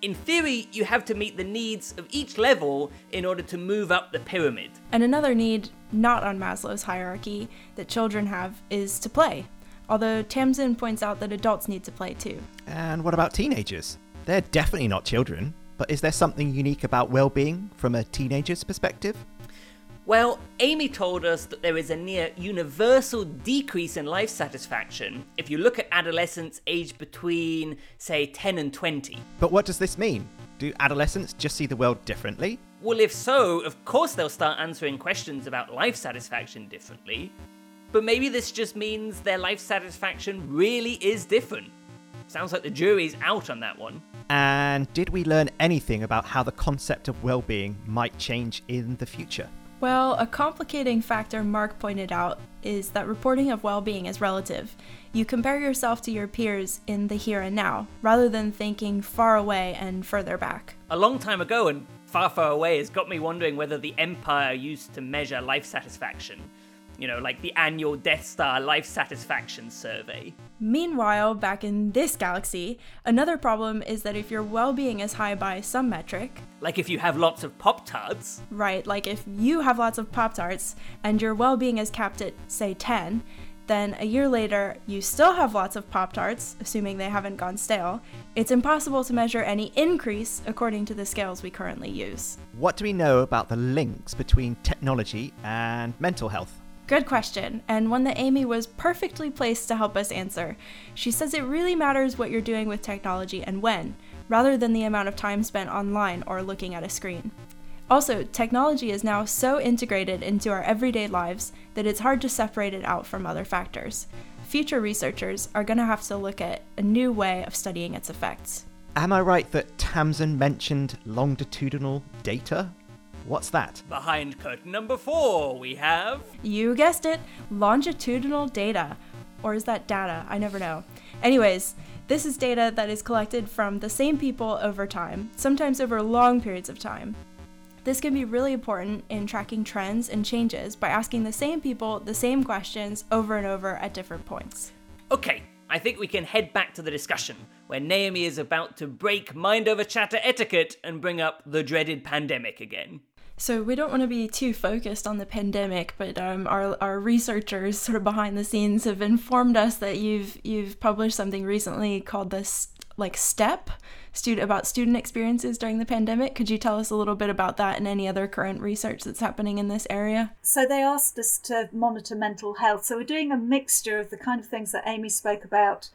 In theory, you have to meet the needs of each level in order to move up the pyramid. And another need, not on Maslow's hierarchy, that children have is to play. Although Tamsin points out that adults need to play too. And what about teenagers? They're definitely not children, but is there something unique about well being from a teenager's perspective? Well, Amy told us that there is a near universal decrease in life satisfaction if you look at adolescents aged between, say, 10 and 20. But what does this mean? Do adolescents just see the world differently? Well, if so, of course they'll start answering questions about life satisfaction differently. But maybe this just means their life satisfaction really is different. Sounds like the jury's out on that one. And did we learn anything about how the concept of well being might change in the future? Well, a complicating factor Mark pointed out is that reporting of well being is relative. You compare yourself to your peers in the here and now, rather than thinking far away and further back. A long time ago and far, far away has got me wondering whether the Empire used to measure life satisfaction. You know, like the annual Death Star Life Satisfaction Survey. Meanwhile, back in this galaxy, another problem is that if your well being is high by some metric, Like if you have lots of Pop Tarts. right, like if you have lots of Pop Tarts and your well being is capped at, say, 10, then a year later you still have lots of Pop Tarts, assuming they haven't gone stale, it's impossible to measure any increase according to the scales we currently use. What do we know about the links between technology and mental health? Good question, and one that Amy was perfectly placed to help us answer. She says it really matters what you're doing with technology and when, rather than the amount of time spent online or looking at a screen. Also, technology is now so integrated into our everyday lives that it's hard to separate it out from other factors. Future researchers are going to have to look at a new way of studying its effects. Am I right that Tamsin mentioned longitudinal data? What's that? Behind curtain number four, we have. You guessed it, longitudinal data. Or is that data? I never know. Anyways, this is data that is collected from the same people over time, sometimes over long periods of time. This can be really important in tracking trends and changes by asking the same people the same questions over and over at different points. Okay, I think we can head back to the discussion, where Naomi is about to break mind over chatter etiquette and bring up the dreaded pandemic again. So we don't want to be too focused on the pandemic, but um, our, our researchers sort of behind the scenes have informed us that you've you've published something recently called this like STEP, student about student experiences during the pandemic. Could you tell us a little bit about that and any other current research that's happening in this area? So they asked us to monitor mental health. So we're doing a mixture of the kind of things that Amy spoke about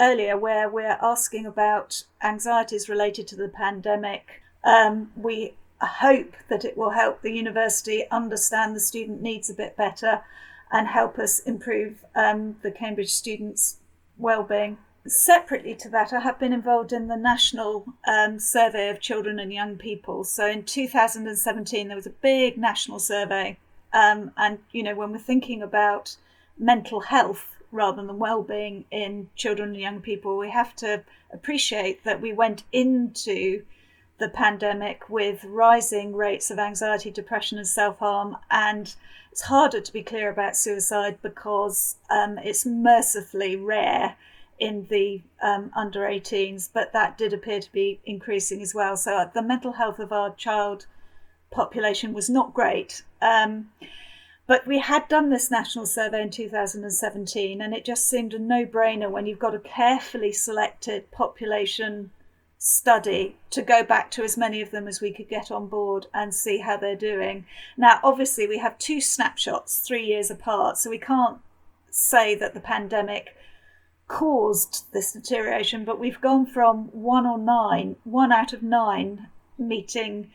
earlier, where we're asking about anxieties related to the pandemic. Um, we hope that it will help the university understand the student needs a bit better and help us improve um, the Cambridge students' well-being. Separately to that, I have been involved in the national um, survey of children and young people. So in 2017, there was a big national survey, um, and you know when we're thinking about mental health rather than well-being in children and young people, we have to appreciate that we went into the pandemic with rising rates of anxiety, depression, and self harm. And it's harder to be clear about suicide because um, it's mercifully rare in the um, under 18s, but that did appear to be increasing as well. So the mental health of our child population was not great. Um, but we had done this national survey in 2017, and it just seemed a no brainer when you've got a carefully selected population study to go back to as many of them as we could get on board and see how they're doing. Now, obviously, we have two snapshots three years apart, so we can't say that the pandemic caused this deterioration, but we've gone from one or nine, one out of nine meeting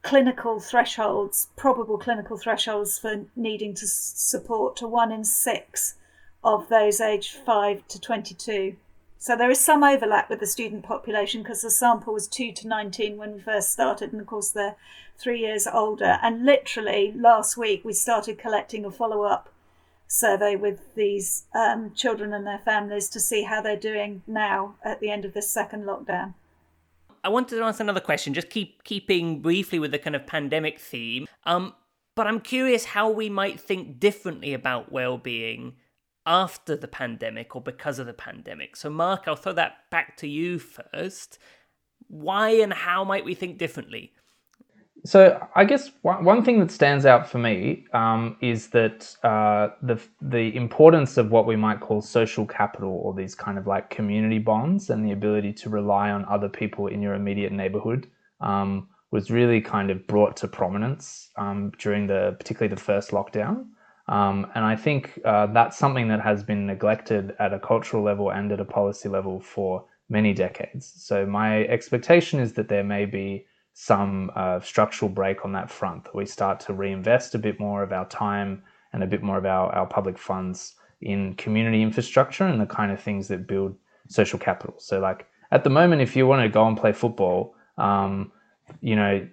clinical thresholds, probable clinical thresholds for needing to support, to one in six of those aged 5 to 22. So there is some overlap with the student population because the sample was 2 to 19 when we first started, and of course they're three years older. And literally last week we started collecting a follow up survey with these um, children and their families to see how they're doing now at the end of this second lockdown. I wanted to ask another question, just keep keeping briefly with the kind of pandemic theme. Um, but I'm curious how we might think differently about well-being after the pandemic or because of the pandemic. So, Mark, I'll throw that back to you first. Why and how might we think differently? So, I guess one thing that stands out for me um, is that uh, the the importance of what we might call social capital, or these kind of like community bonds, and the ability to rely on other people in your immediate neighborhood, um, was really kind of brought to prominence um, during the particularly the first lockdown. Um, and I think uh, that's something that has been neglected at a cultural level and at a policy level for many decades. So my expectation is that there may be some uh, structural break on that front, that we start to reinvest a bit more of our time and a bit more of our, our public funds in community infrastructure and the kind of things that build social capital. So like at the moment, if you want to go and play football, um, you know,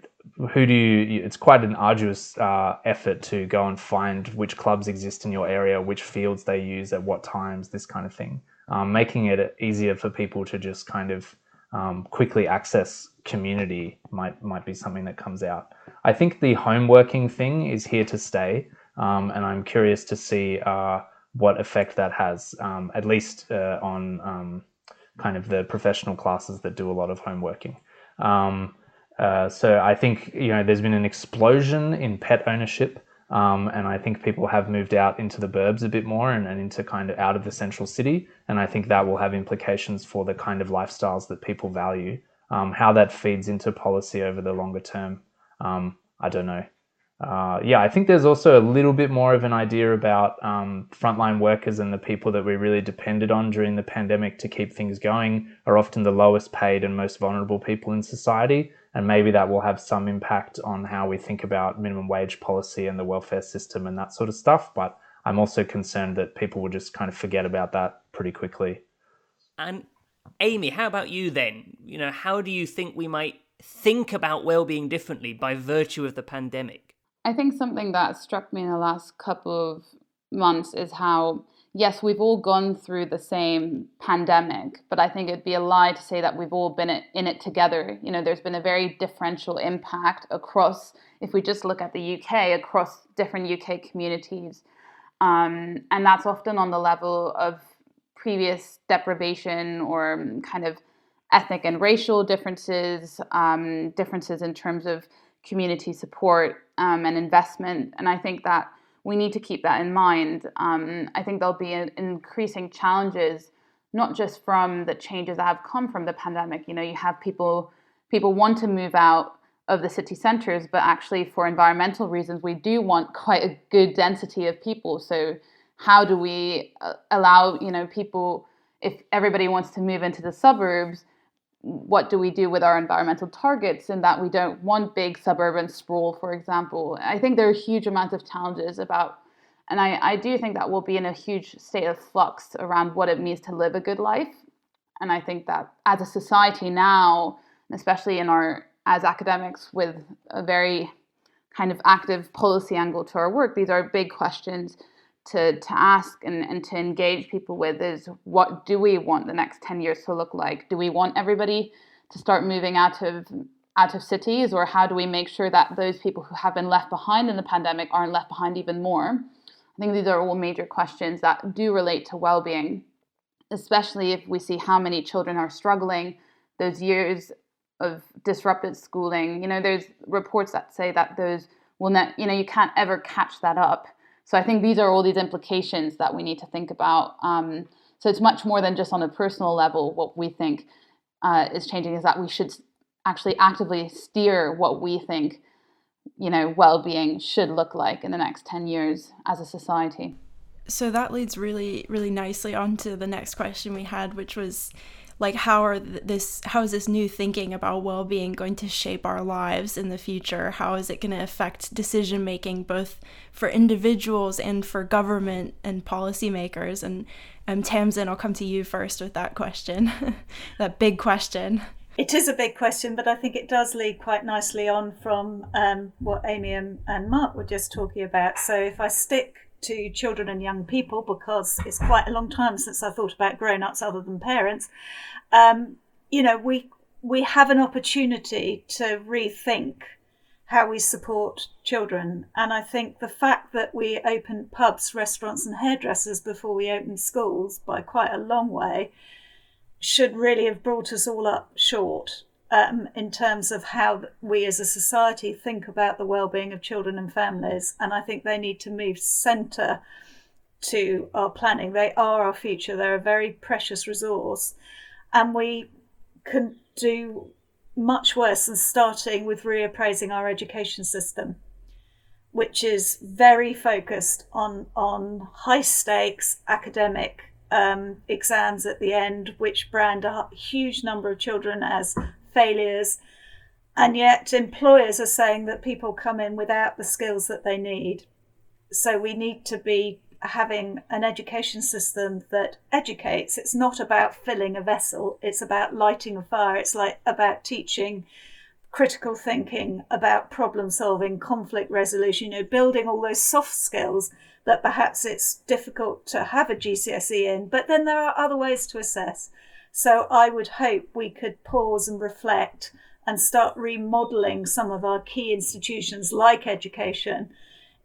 who do you it's quite an arduous uh, effort to go and find which clubs exist in your area which fields they use at what times this kind of thing. Um, making it easier for people to just kind of um, quickly access community might might be something that comes out. I think the home working thing is here to stay um, and i'm curious to see uh, what effect that has um, at least uh, on um, kind of the professional classes that do a lot of home working. Um, uh, so I think you know there's been an explosion in pet ownership, um, and I think people have moved out into the burbs a bit more and, and, into kind of out of the central city, and I think that will have implications for the kind of lifestyles that people value. Um, how that feeds into policy over the longer term, um, I don't know. Uh, yeah, I think there's also a little bit more of an idea about um, frontline workers and the people that we really depended on during the pandemic to keep things going are often the lowest paid and most vulnerable people in society and maybe that will have some impact on how we think about minimum wage policy and the welfare system and that sort of stuff. But I'm also concerned that people will just kind of forget about that pretty quickly. And Amy, how about you then? You know, how do you think we might think about well-being differently by virtue of the pandemic? I think something that struck me in the last couple of months is how yes, we've all gone through the same pandemic, but I think it'd be a lie to say that we've all been in it together. You know, there's been a very differential impact across, if we just look at the UK, across different UK communities. Um, and that's often on the level of previous deprivation or kind of ethnic and racial differences, um, differences in terms of community support um, and investment. And I think that we need to keep that in mind. Um, I think there'll be increasing challenges, not just from the changes that have come from the pandemic. You know, you have people people want to move out of the city centres, but actually for environmental reasons, we do want quite a good density of people. So how do we uh, allow you know people if everybody wants to move into the suburbs? What do we do with our environmental targets in that we don't want big suburban sprawl, for example. I think there are huge amounts of challenges about, and I, I do think that we'll be in a huge state of flux around what it means to live a good life. And I think that as a society now, especially in our as academics with a very kind of active policy angle to our work, these are big questions to to ask and, and to engage people with is what do we want the next 10 years to look like? Do we want everybody to start moving out of out of cities or how do we make sure that those people who have been left behind in the pandemic aren't left behind even more? I think these are all major questions that do relate to well-being especially if we see how many children are struggling those years of disrupted schooling. You know there's reports that say that those will not you know you can't ever catch that up so I think these are all these implications that we need to think about. Um, so it's much more than just on a personal level what we think uh, is changing is that we should actually actively steer what we think you know well-being should look like in the next 10 years as a society so that leads really really nicely on to the next question we had which was like how are this how is this new thinking about well-being going to shape our lives in the future? How is it going to affect decision making both for individuals and for government and policymakers? And um, tamsin i'll come to you first with that question that big question. It is a big question, but I think it does lead quite nicely on from um, what Amy and, and Mark were just talking about. So if I stick to children and young people, because it's quite a long time since I thought about grown ups other than parents, um, you know, we we have an opportunity to rethink how we support children. And I think the fact that we opened pubs, restaurants, and hairdressers before we opened schools by quite a long way should really have brought us all up short um, in terms of how we as a society think about the well-being of children and families and i think they need to move centre to our planning. They are our future. They're a very precious resource. And we can do much worse than starting with reappraising our education system which is very focused on on high stakes academic um, exams at the end, which brand a huge number of children as failures. And yet, employers are saying that people come in without the skills that they need. So, we need to be having an education system that educates. It's not about filling a vessel, it's about lighting a fire. It's like about teaching critical thinking, about problem solving, conflict resolution, you know, building all those soft skills that perhaps it's difficult to have a GCSE in, but then there are other ways to assess. So I would hope we could pause and reflect and start remodeling some of our key institutions like education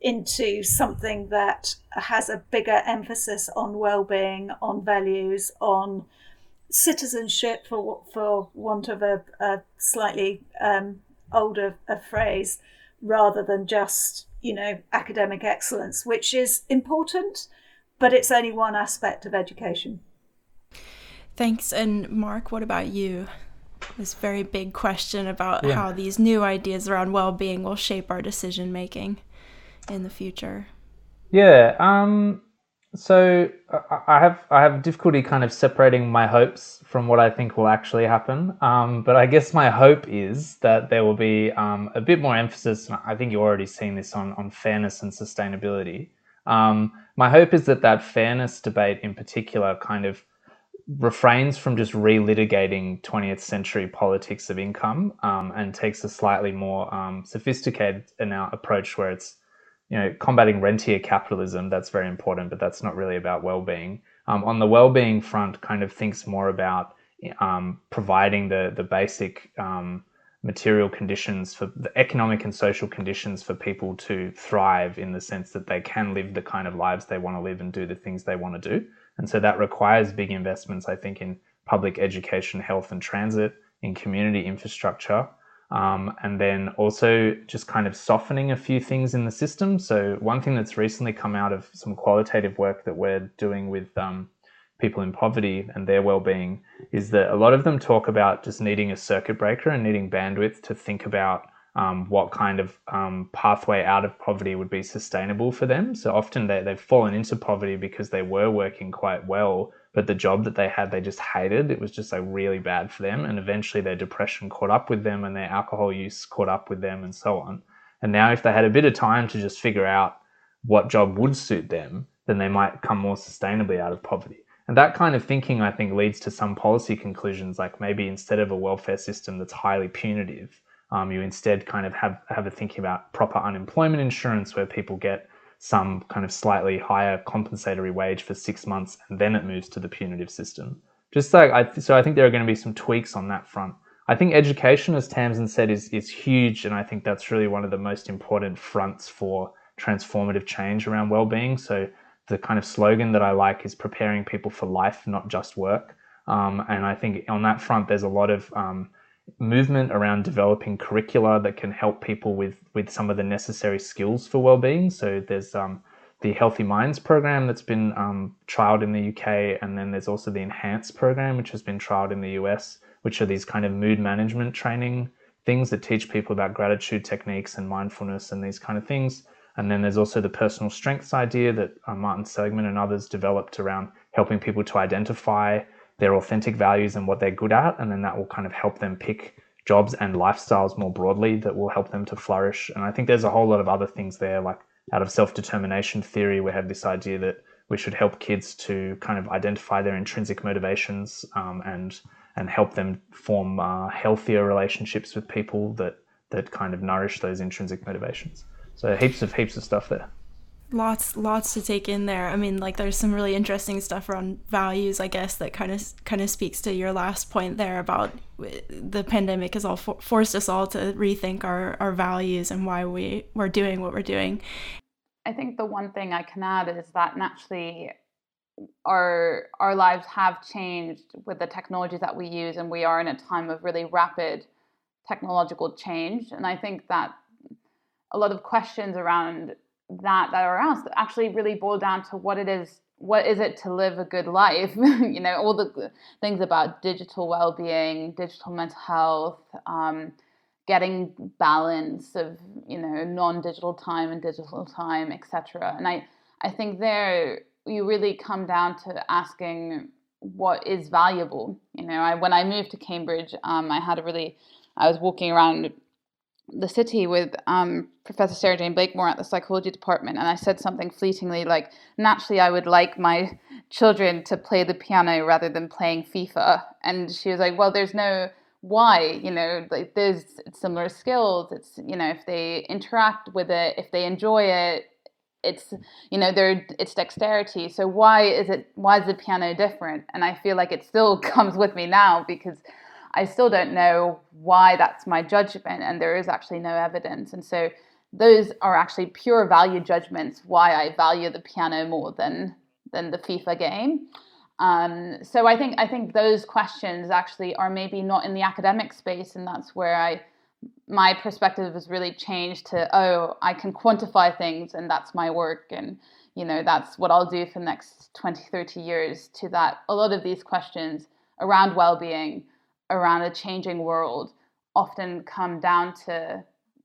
into something that has a bigger emphasis on well-being, on values, on citizenship, for for want of a, a slightly um, older a phrase, rather than just you know, academic excellence, which is important, but it's only one aspect of education. Thanks. And Mark, what about you? This very big question about yeah. how these new ideas around well being will shape our decision making in the future. Yeah. Um, so I have I have difficulty kind of separating my hopes from what I think will actually happen. Um, but I guess my hope is that there will be um, a bit more emphasis. And I think you're already seeing this on on fairness and sustainability. Um, my hope is that that fairness debate in particular kind of refrains from just relitigating 20th century politics of income um, and takes a slightly more um, sophisticated approach where it's you know, combating rentier capitalism, that's very important, but that's not really about well-being. Um, on the well-being front, kind of thinks more about um, providing the the basic um, material conditions for the economic and social conditions for people to thrive in the sense that they can live the kind of lives they want to live and do the things they want to do. And so that requires big investments, I think, in public education, health, and transit, in community infrastructure, um, and then also just kind of softening a few things in the system. So, one thing that's recently come out of some qualitative work that we're doing with um, people in poverty and their well-being is that a lot of them talk about just needing a circuit breaker and needing bandwidth to think about um, what kind of um, pathway out of poverty would be sustainable for them. So often they, they've fallen into poverty because they were working quite well, but the job that they had they just hated. It was just like really bad for them and eventually their depression caught up with them and their alcohol use caught up with them and so on. And now if they had a bit of time to just figure out what job would suit them then they might come more sustainably out of poverty. And that kind of thinking i think leads to some policy conclusions like maybe instead of a welfare system that's highly punitive um, you instead kind of have, have a thinking about proper unemployment insurance where people get some kind of slightly higher compensatory wage for six months and then it moves to the punitive system. Just like I, so I think there are going to be some tweaks on that front. I think education, as Tamsin said, is is huge, and I think that's really one of the most important fronts for transformative change around well-being. So the kind of slogan that I like is preparing people for life, not just work. Um, and I think on that front, there's a lot of um, movement around developing curricula that can help people with with some of the necessary skills for well-being. So there's um, the Healthy Minds program that's been um, trialed in the UK, and then there's also the Enhance program, which has been trialed in the US, which are these kind of mood management training things that teach people about gratitude techniques and mindfulness and these kind of things. And then there's also the personal strengths idea that uh, Martin Seligman and others developed around helping people to identify their authentic values and what they're good at. And then that will kind of help them pick jobs and lifestyles more broadly that will help them to flourish. And I think there's a whole lot of other things there, like out of self determination theory, we have this idea that we should help kids to kind of identify their intrinsic motivations um, and and help them form uh, healthier relationships with people that that kind of nourish those intrinsic motivations. So heaps of heaps of stuff there. Lots lots to take in there. I mean, like there's some really interesting stuff around values, I guess, that kind of kind of speaks to your last point there about uh, the pandemic has all for- forced us all to rethink our our values and why we we're doing what we're doing. I think the one thing I can add is that naturally our our lives have changed with the technologies that we use and we are in a time of really rapid technological change and i think that a lot of questions around that that are asked actually really boil down to what it is what is it to live a good life you know all the things about digital well-being digital mental health um, getting balance of you know non-digital time and digital time etc and i i think there you really come down to asking what is valuable. You know, I, when I moved to Cambridge, um, I had a really, I was walking around the city with um, Professor Sarah-Jayne Blakemore at the psychology department, and I said something fleetingly like, naturally, I would like my children to play the piano rather than playing FIFA. And she was like, well, there's no why, you know, like there's similar skills. It's, you know, if they interact with it, if they enjoy it, it's you know there it's dexterity so why is it why is the piano different and i feel like it still comes with me now because i still don't know why that's my judgment and there is actually no evidence. And so those are actually pure value judgments why i value the piano more than than the fifa game. Um, so i think i think those questions actually are maybe not in the academic space and that's where i my perspective has really changed to oh i can quantify things and that's my work and you know that's what i'll do for the next 20 30 years to that. A lot of these questions around well-being around a changing world often come down to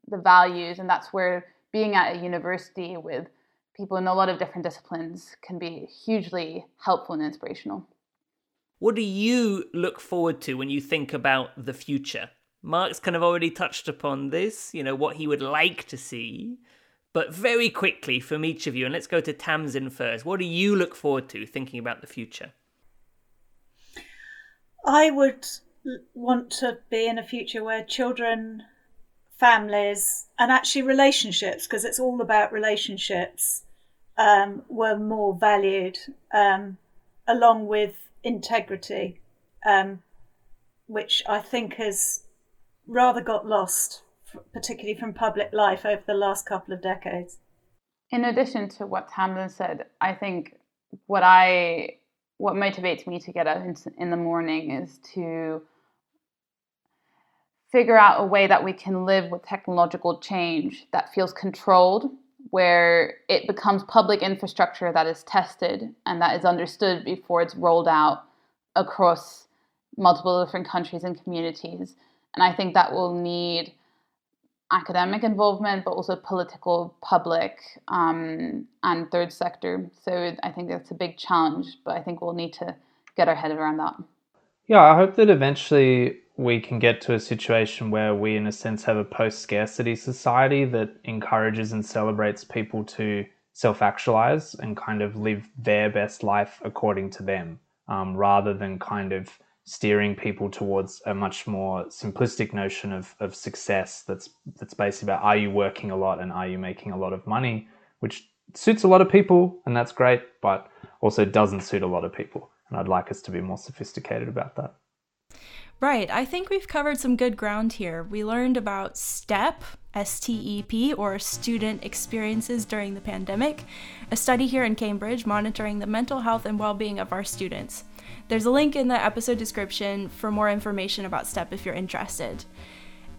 the values and that's where being at a university with people in a lot of different disciplines can be hugely helpful and inspirational what do you look forward to when you think about the future Mark's kind of already touched upon this, you know, what he would like to see. But very quickly from each of you, and let's go to Tamsin first. What do you look forward to thinking about the future? I would want to be in a future where children, families, and actually relationships, because it's all about relationships, um, were more valued, um, along with integrity, um, which I think has rather got lost, particularly from public life over the last couple of decades. In addition to what Tamsin said, I think what I what motivates me to get up in, in the morning is to figure out a way that we can live with technological change that feels controlled, where it becomes public infrastructure that is tested and that is understood before it's rolled out across multiple different countries and communities. And I think that will need academic involvement, but also political, public, um, and third sector. So I think that's a big challenge, but I think we'll need to get our head around that. Yeah, I hope that eventually we can get to a situation where we, in a sense, have a post scarcity society that encourages and celebrates people to self actualize and kind of live their best life according to them, um, rather than kind of steering people towards a much more simplistic notion of, of success that's that's basically about are you working a lot and are you making a lot of money? Which suits a lot of people and that's great but also doesn't suit a lot of people. And i'd like us to be more sophisticated about that right i think we've covered some good ground here we learned about step STEP, or Student Experiences During the Pandemic, a study here in Cambridge monitoring the mental health and well being of our students. There's a link in the episode description for more information about STEP if you're interested.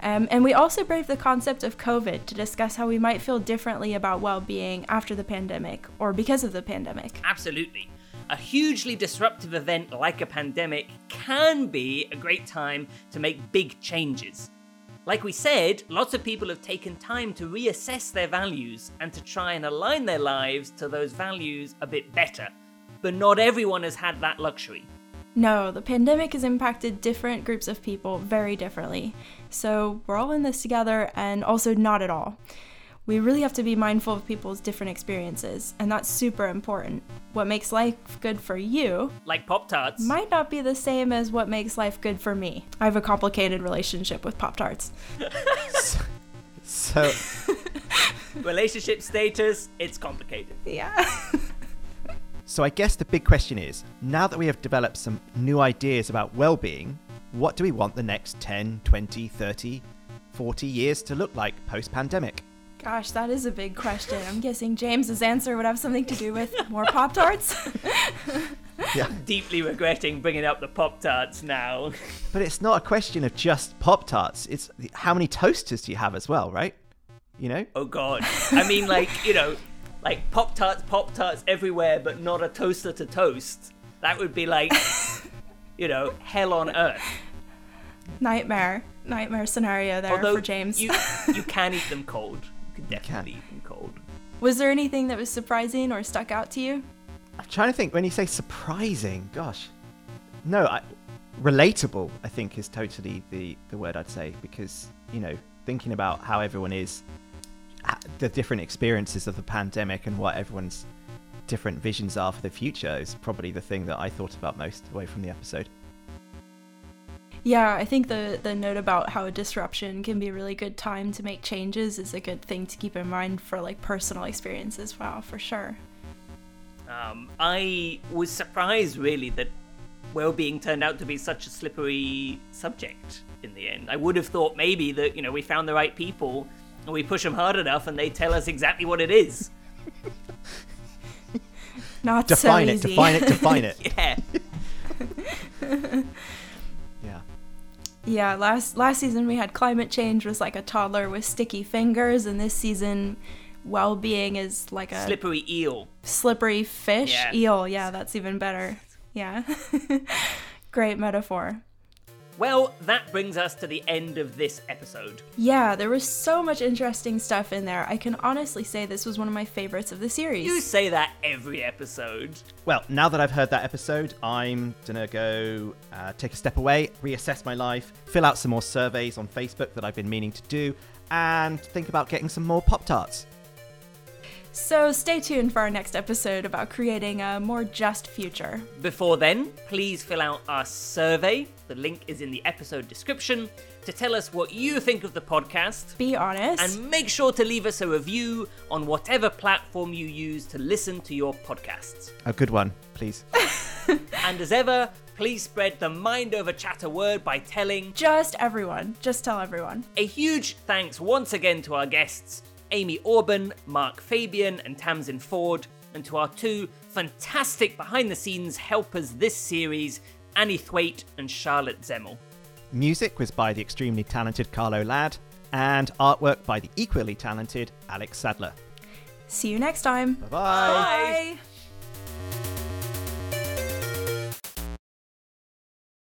Um, and we also braved the concept of COVID to discuss how we might feel differently about well being after the pandemic or because of the pandemic. Absolutely. A hugely disruptive event like a pandemic can be a great time to make big changes. Like we said, lots of people have taken time to reassess their values and to try and align their lives to those values a bit better. But not everyone has had that luxury. No, the pandemic has impacted different groups of people very differently. So we're all in this together and also not at all. We really have to be mindful of people's different experiences, and that's super important. What makes life good for you Like Pop Tarts. might not be the same as what makes life good for me. I have a complicated relationship with Pop Tarts. So, Relationship status, it's complicated. Yeah. so I guess the big question is now that we have developed some new ideas about well being, what do we want the next 10, 20, 30, 40 years to look like post pandemic? Gosh, that is a big question. I'm guessing James's answer would have something to do with more Pop Tarts. Yeah. Deeply regretting bringing up the Pop Tarts now. But it's not a question of just Pop Tarts. It's how many toasters do you have as well, right? You know? Oh god. I mean, like, you know, like Pop Tarts, Pop Tarts everywhere, but not a toaster to toast. That would be like, you know, hell on earth. Nightmare. Nightmare scenario there Although for James. you you can eat them cold. You can definitely can. eat them cold. Was there anything that was surprising or stuck out to you? I'm trying to think when you say surprising, gosh. No, I, relatable, I think, is totally the, the word I'd say because, you know, thinking about how everyone is, the different experiences of the pandemic and what everyone's different visions are for the future is probably the thing that I thought about most away from the episode. Yeah, I think the the note about how a disruption can be a really good time to make changes is a good thing to keep in mind for like personal experiences. Wow, for sure. Um, I was surprised really that well-being turned out to be such a slippery subject in the end. I would have thought maybe that you know we found the right people and we push them hard enough and they tell us exactly what it is. Not Define so it, easy. define it, define it. Yeah. Yeah. Yeah, last last season we had climate change was like a toddler with sticky fingers, and this season, well-being is like a Slippery eel. slippery fish Yeah. eel. Yeah, that's even better. Yeah, great metaphor. Well, that brings us to the end of this episode. Yeah, there was so much interesting stuff in there. I can honestly say this was one of my favorites of the series. You say that every episode. Well, now that I've heard that episode, I'm gonna go uh, take a step away, reassess my life, fill out some more surveys on Facebook that I've been meaning to do, and think about getting some more Pop Tarts. So stay tuned for our next episode about creating a more just future. Before then, please fill out our survey. The link is in the episode description to tell us what you think of the podcast. Be honest. And make sure to leave us a review on whatever platform you use to listen to your podcasts. A good one, please. And as ever, please spread the mind over chatter word by telling. just everyone. Just tell everyone. A huge thanks once again to our guests, Amy Orben, Mark Fabian, and Tamsin Ford, and to our two fantastic behind the scenes helpers this series, Annie Thwaite and Charlotte Zemmel. Music was by the extremely talented Carlo Ladd, and artwork by the equally talented Alex Sadler. See you next time. Bye bye. Bye.